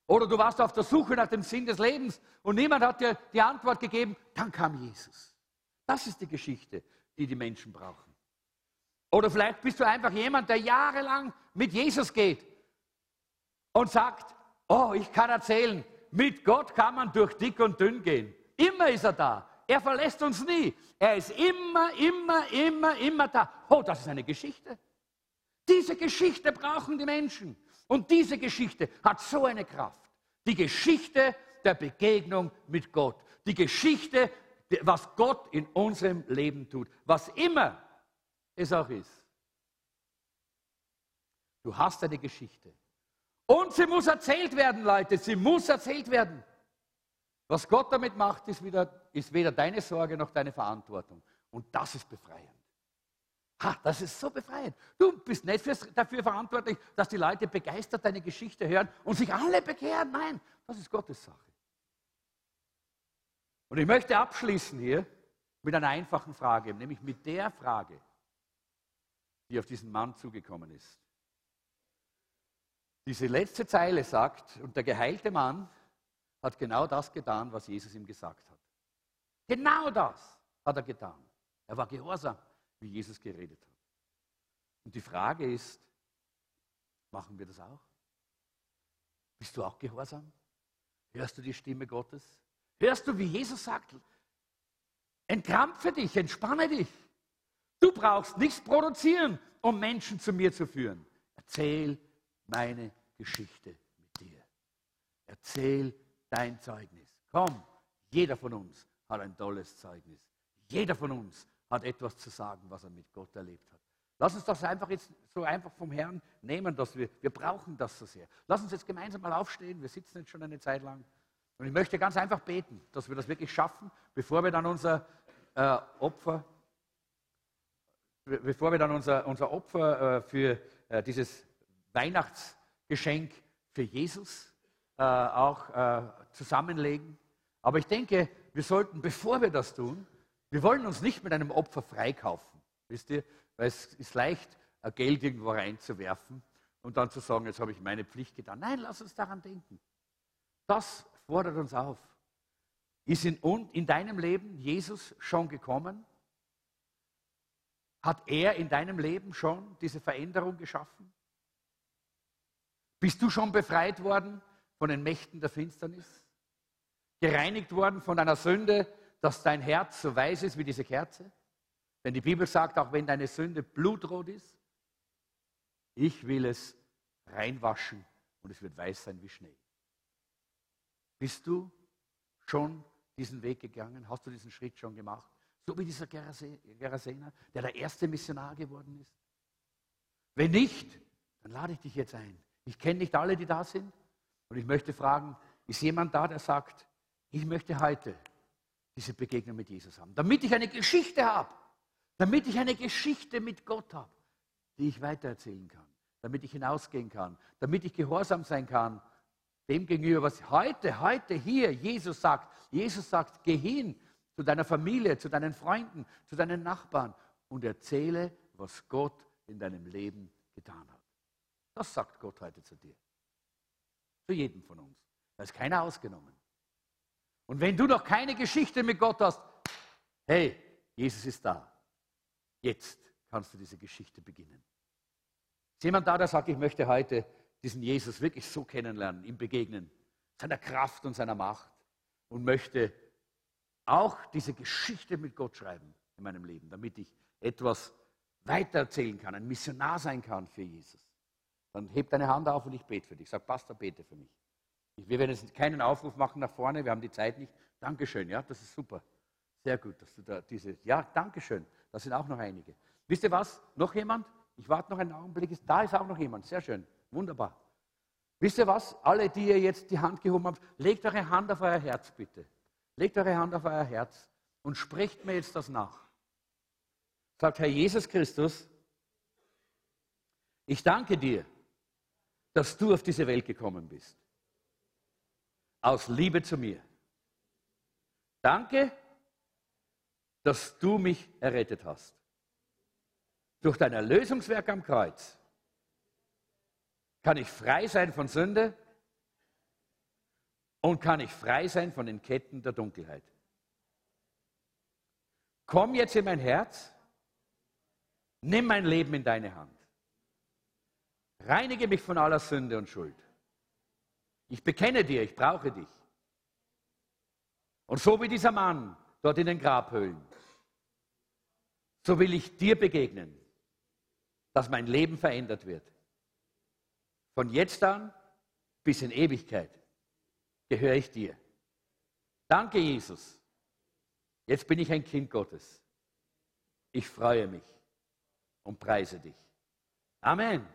Speaker 1: Oder du warst auf der Suche nach dem Sinn des Lebens und niemand hat dir die Antwort gegeben, dann kam Jesus. Das ist die Geschichte, die die Menschen brauchen. Oder vielleicht bist du einfach jemand, der jahrelang mit Jesus geht und sagt, oh, ich kann erzählen, mit Gott kann man durch dick und dünn gehen. Immer ist er da. Er verlässt uns nie. Er ist immer, immer, immer, immer da. Oh, das ist eine Geschichte. Diese Geschichte brauchen die Menschen. Und diese Geschichte hat so eine Kraft. Die Geschichte der Begegnung mit Gott. Die Geschichte, was Gott in unserem Leben tut. Was immer es auch ist. Du hast eine Geschichte. Und sie muss erzählt werden, Leute. Sie muss erzählt werden. Was Gott damit macht, ist, wieder, ist weder deine Sorge noch deine Verantwortung. Und das ist befreiend. Ha, das ist so befreiend. Du bist nicht dafür verantwortlich, dass die Leute begeistert deine Geschichte hören und sich alle bekehren. Nein, das ist Gottes Sache. Und ich möchte abschließen hier mit einer einfachen Frage, nämlich mit der Frage, die auf diesen Mann zugekommen ist. Diese letzte Zeile sagt, und der geheilte Mann hat genau das getan, was Jesus ihm gesagt hat. Genau das hat er getan. Er war gehorsam wie Jesus geredet hat. Und die Frage ist, machen wir das auch? Bist du auch gehorsam? Hörst du die Stimme Gottes? Hörst du, wie Jesus sagt, entkrampfe dich, entspanne dich. Du brauchst nichts produzieren, um Menschen zu mir zu führen. Erzähl meine Geschichte mit dir. Erzähl dein Zeugnis. Komm, jeder von uns hat ein tolles Zeugnis. Jeder von uns hat etwas zu sagen, was er mit Gott erlebt hat. Lass uns das einfach jetzt so einfach vom Herrn nehmen, dass wir, wir brauchen das so sehr. Lass uns jetzt gemeinsam mal aufstehen. Wir sitzen jetzt schon eine Zeit lang. Und ich möchte ganz einfach beten, dass wir das wirklich schaffen, bevor wir dann unser äh, Opfer, bevor wir dann unser, unser Opfer äh, für äh, dieses Weihnachtsgeschenk für Jesus äh, auch äh, zusammenlegen. Aber ich denke, wir sollten, bevor wir das tun, wir wollen uns nicht mit einem Opfer freikaufen, wisst ihr, weil es ist leicht, Geld irgendwo reinzuwerfen und dann zu sagen, jetzt habe ich meine Pflicht getan. Nein, lass uns daran denken. Das fordert uns auf. Ist in, in deinem Leben Jesus schon gekommen? Hat er in deinem Leben schon diese Veränderung geschaffen? Bist du schon befreit worden von den Mächten der Finsternis? Gereinigt worden von deiner Sünde, dass dein Herz so weiß ist wie diese Kerze? Denn die Bibel sagt, auch wenn deine Sünde blutrot ist, ich will es reinwaschen und es wird weiß sein wie Schnee. Bist du schon diesen Weg gegangen? Hast du diesen Schritt schon gemacht? So wie dieser Gerasener, der der erste Missionar geworden ist? Wenn nicht, dann lade ich dich jetzt ein. Ich kenne nicht alle, die da sind, Und ich möchte fragen, ist jemand da, der sagt, ich möchte heute diese Begegnung mit Jesus haben, damit ich eine Geschichte habe, damit ich eine Geschichte mit Gott habe, die ich weitererzählen kann, damit ich hinausgehen kann, damit ich gehorsam sein kann dem gegenüber, was heute, heute hier Jesus sagt. Jesus sagt, geh hin zu deiner Familie, zu deinen Freunden, zu deinen Nachbarn und erzähle, was Gott in deinem Leben getan hat. Das sagt Gott heute zu dir. Zu jedem von uns. Da ist keiner ausgenommen. Und wenn du noch keine Geschichte mit Gott hast, hey, Jesus ist da. Jetzt kannst du diese Geschichte beginnen. Ist jemand da, der sagt, ich möchte heute diesen Jesus wirklich so kennenlernen, ihm begegnen, seiner Kraft und seiner Macht und möchte auch diese Geschichte mit Gott schreiben in meinem Leben, damit ich etwas weitererzählen kann, ein Missionar sein kann für Jesus. Dann heb deine Hand auf und ich bete für dich. Sag, Pastor, bete für mich. Wir werden jetzt keinen Aufruf machen nach vorne, wir haben die Zeit nicht. Dankeschön, ja, das ist super. Sehr gut, dass du da diese, ja, Dankeschön. Da sind auch noch einige. Wisst ihr was? Noch jemand? Ich warte noch einen Augenblick. Da ist auch noch jemand. Sehr schön. Wunderbar. Wisst ihr was? Alle, die ihr jetzt die Hand gehoben habt, legt eure Hand auf euer Herz bitte. Legt eure Hand auf euer Herz und sprecht mir jetzt das nach. Sagt Herr Jesus Christus, ich danke dir, dass du auf diese Welt gekommen bist. Aus Liebe zu mir. Danke, dass du mich errettet hast. Durch dein Erlösungswerk am Kreuz kann ich frei sein von Sünde und kann ich frei sein von den Ketten der Dunkelheit. Komm jetzt in mein Herz, nimm mein Leben in deine Hand. Reinige mich von aller Sünde und Schuld. Ich bekenne dir, ich brauche dich. Und so wie dieser Mann dort in den Grabhöhlen, so will ich dir begegnen, dass mein Leben verändert wird. Von jetzt an bis in Ewigkeit gehöre ich dir. Danke, Jesus. Jetzt bin ich ein Kind Gottes. Ich freue mich und preise dich. Amen.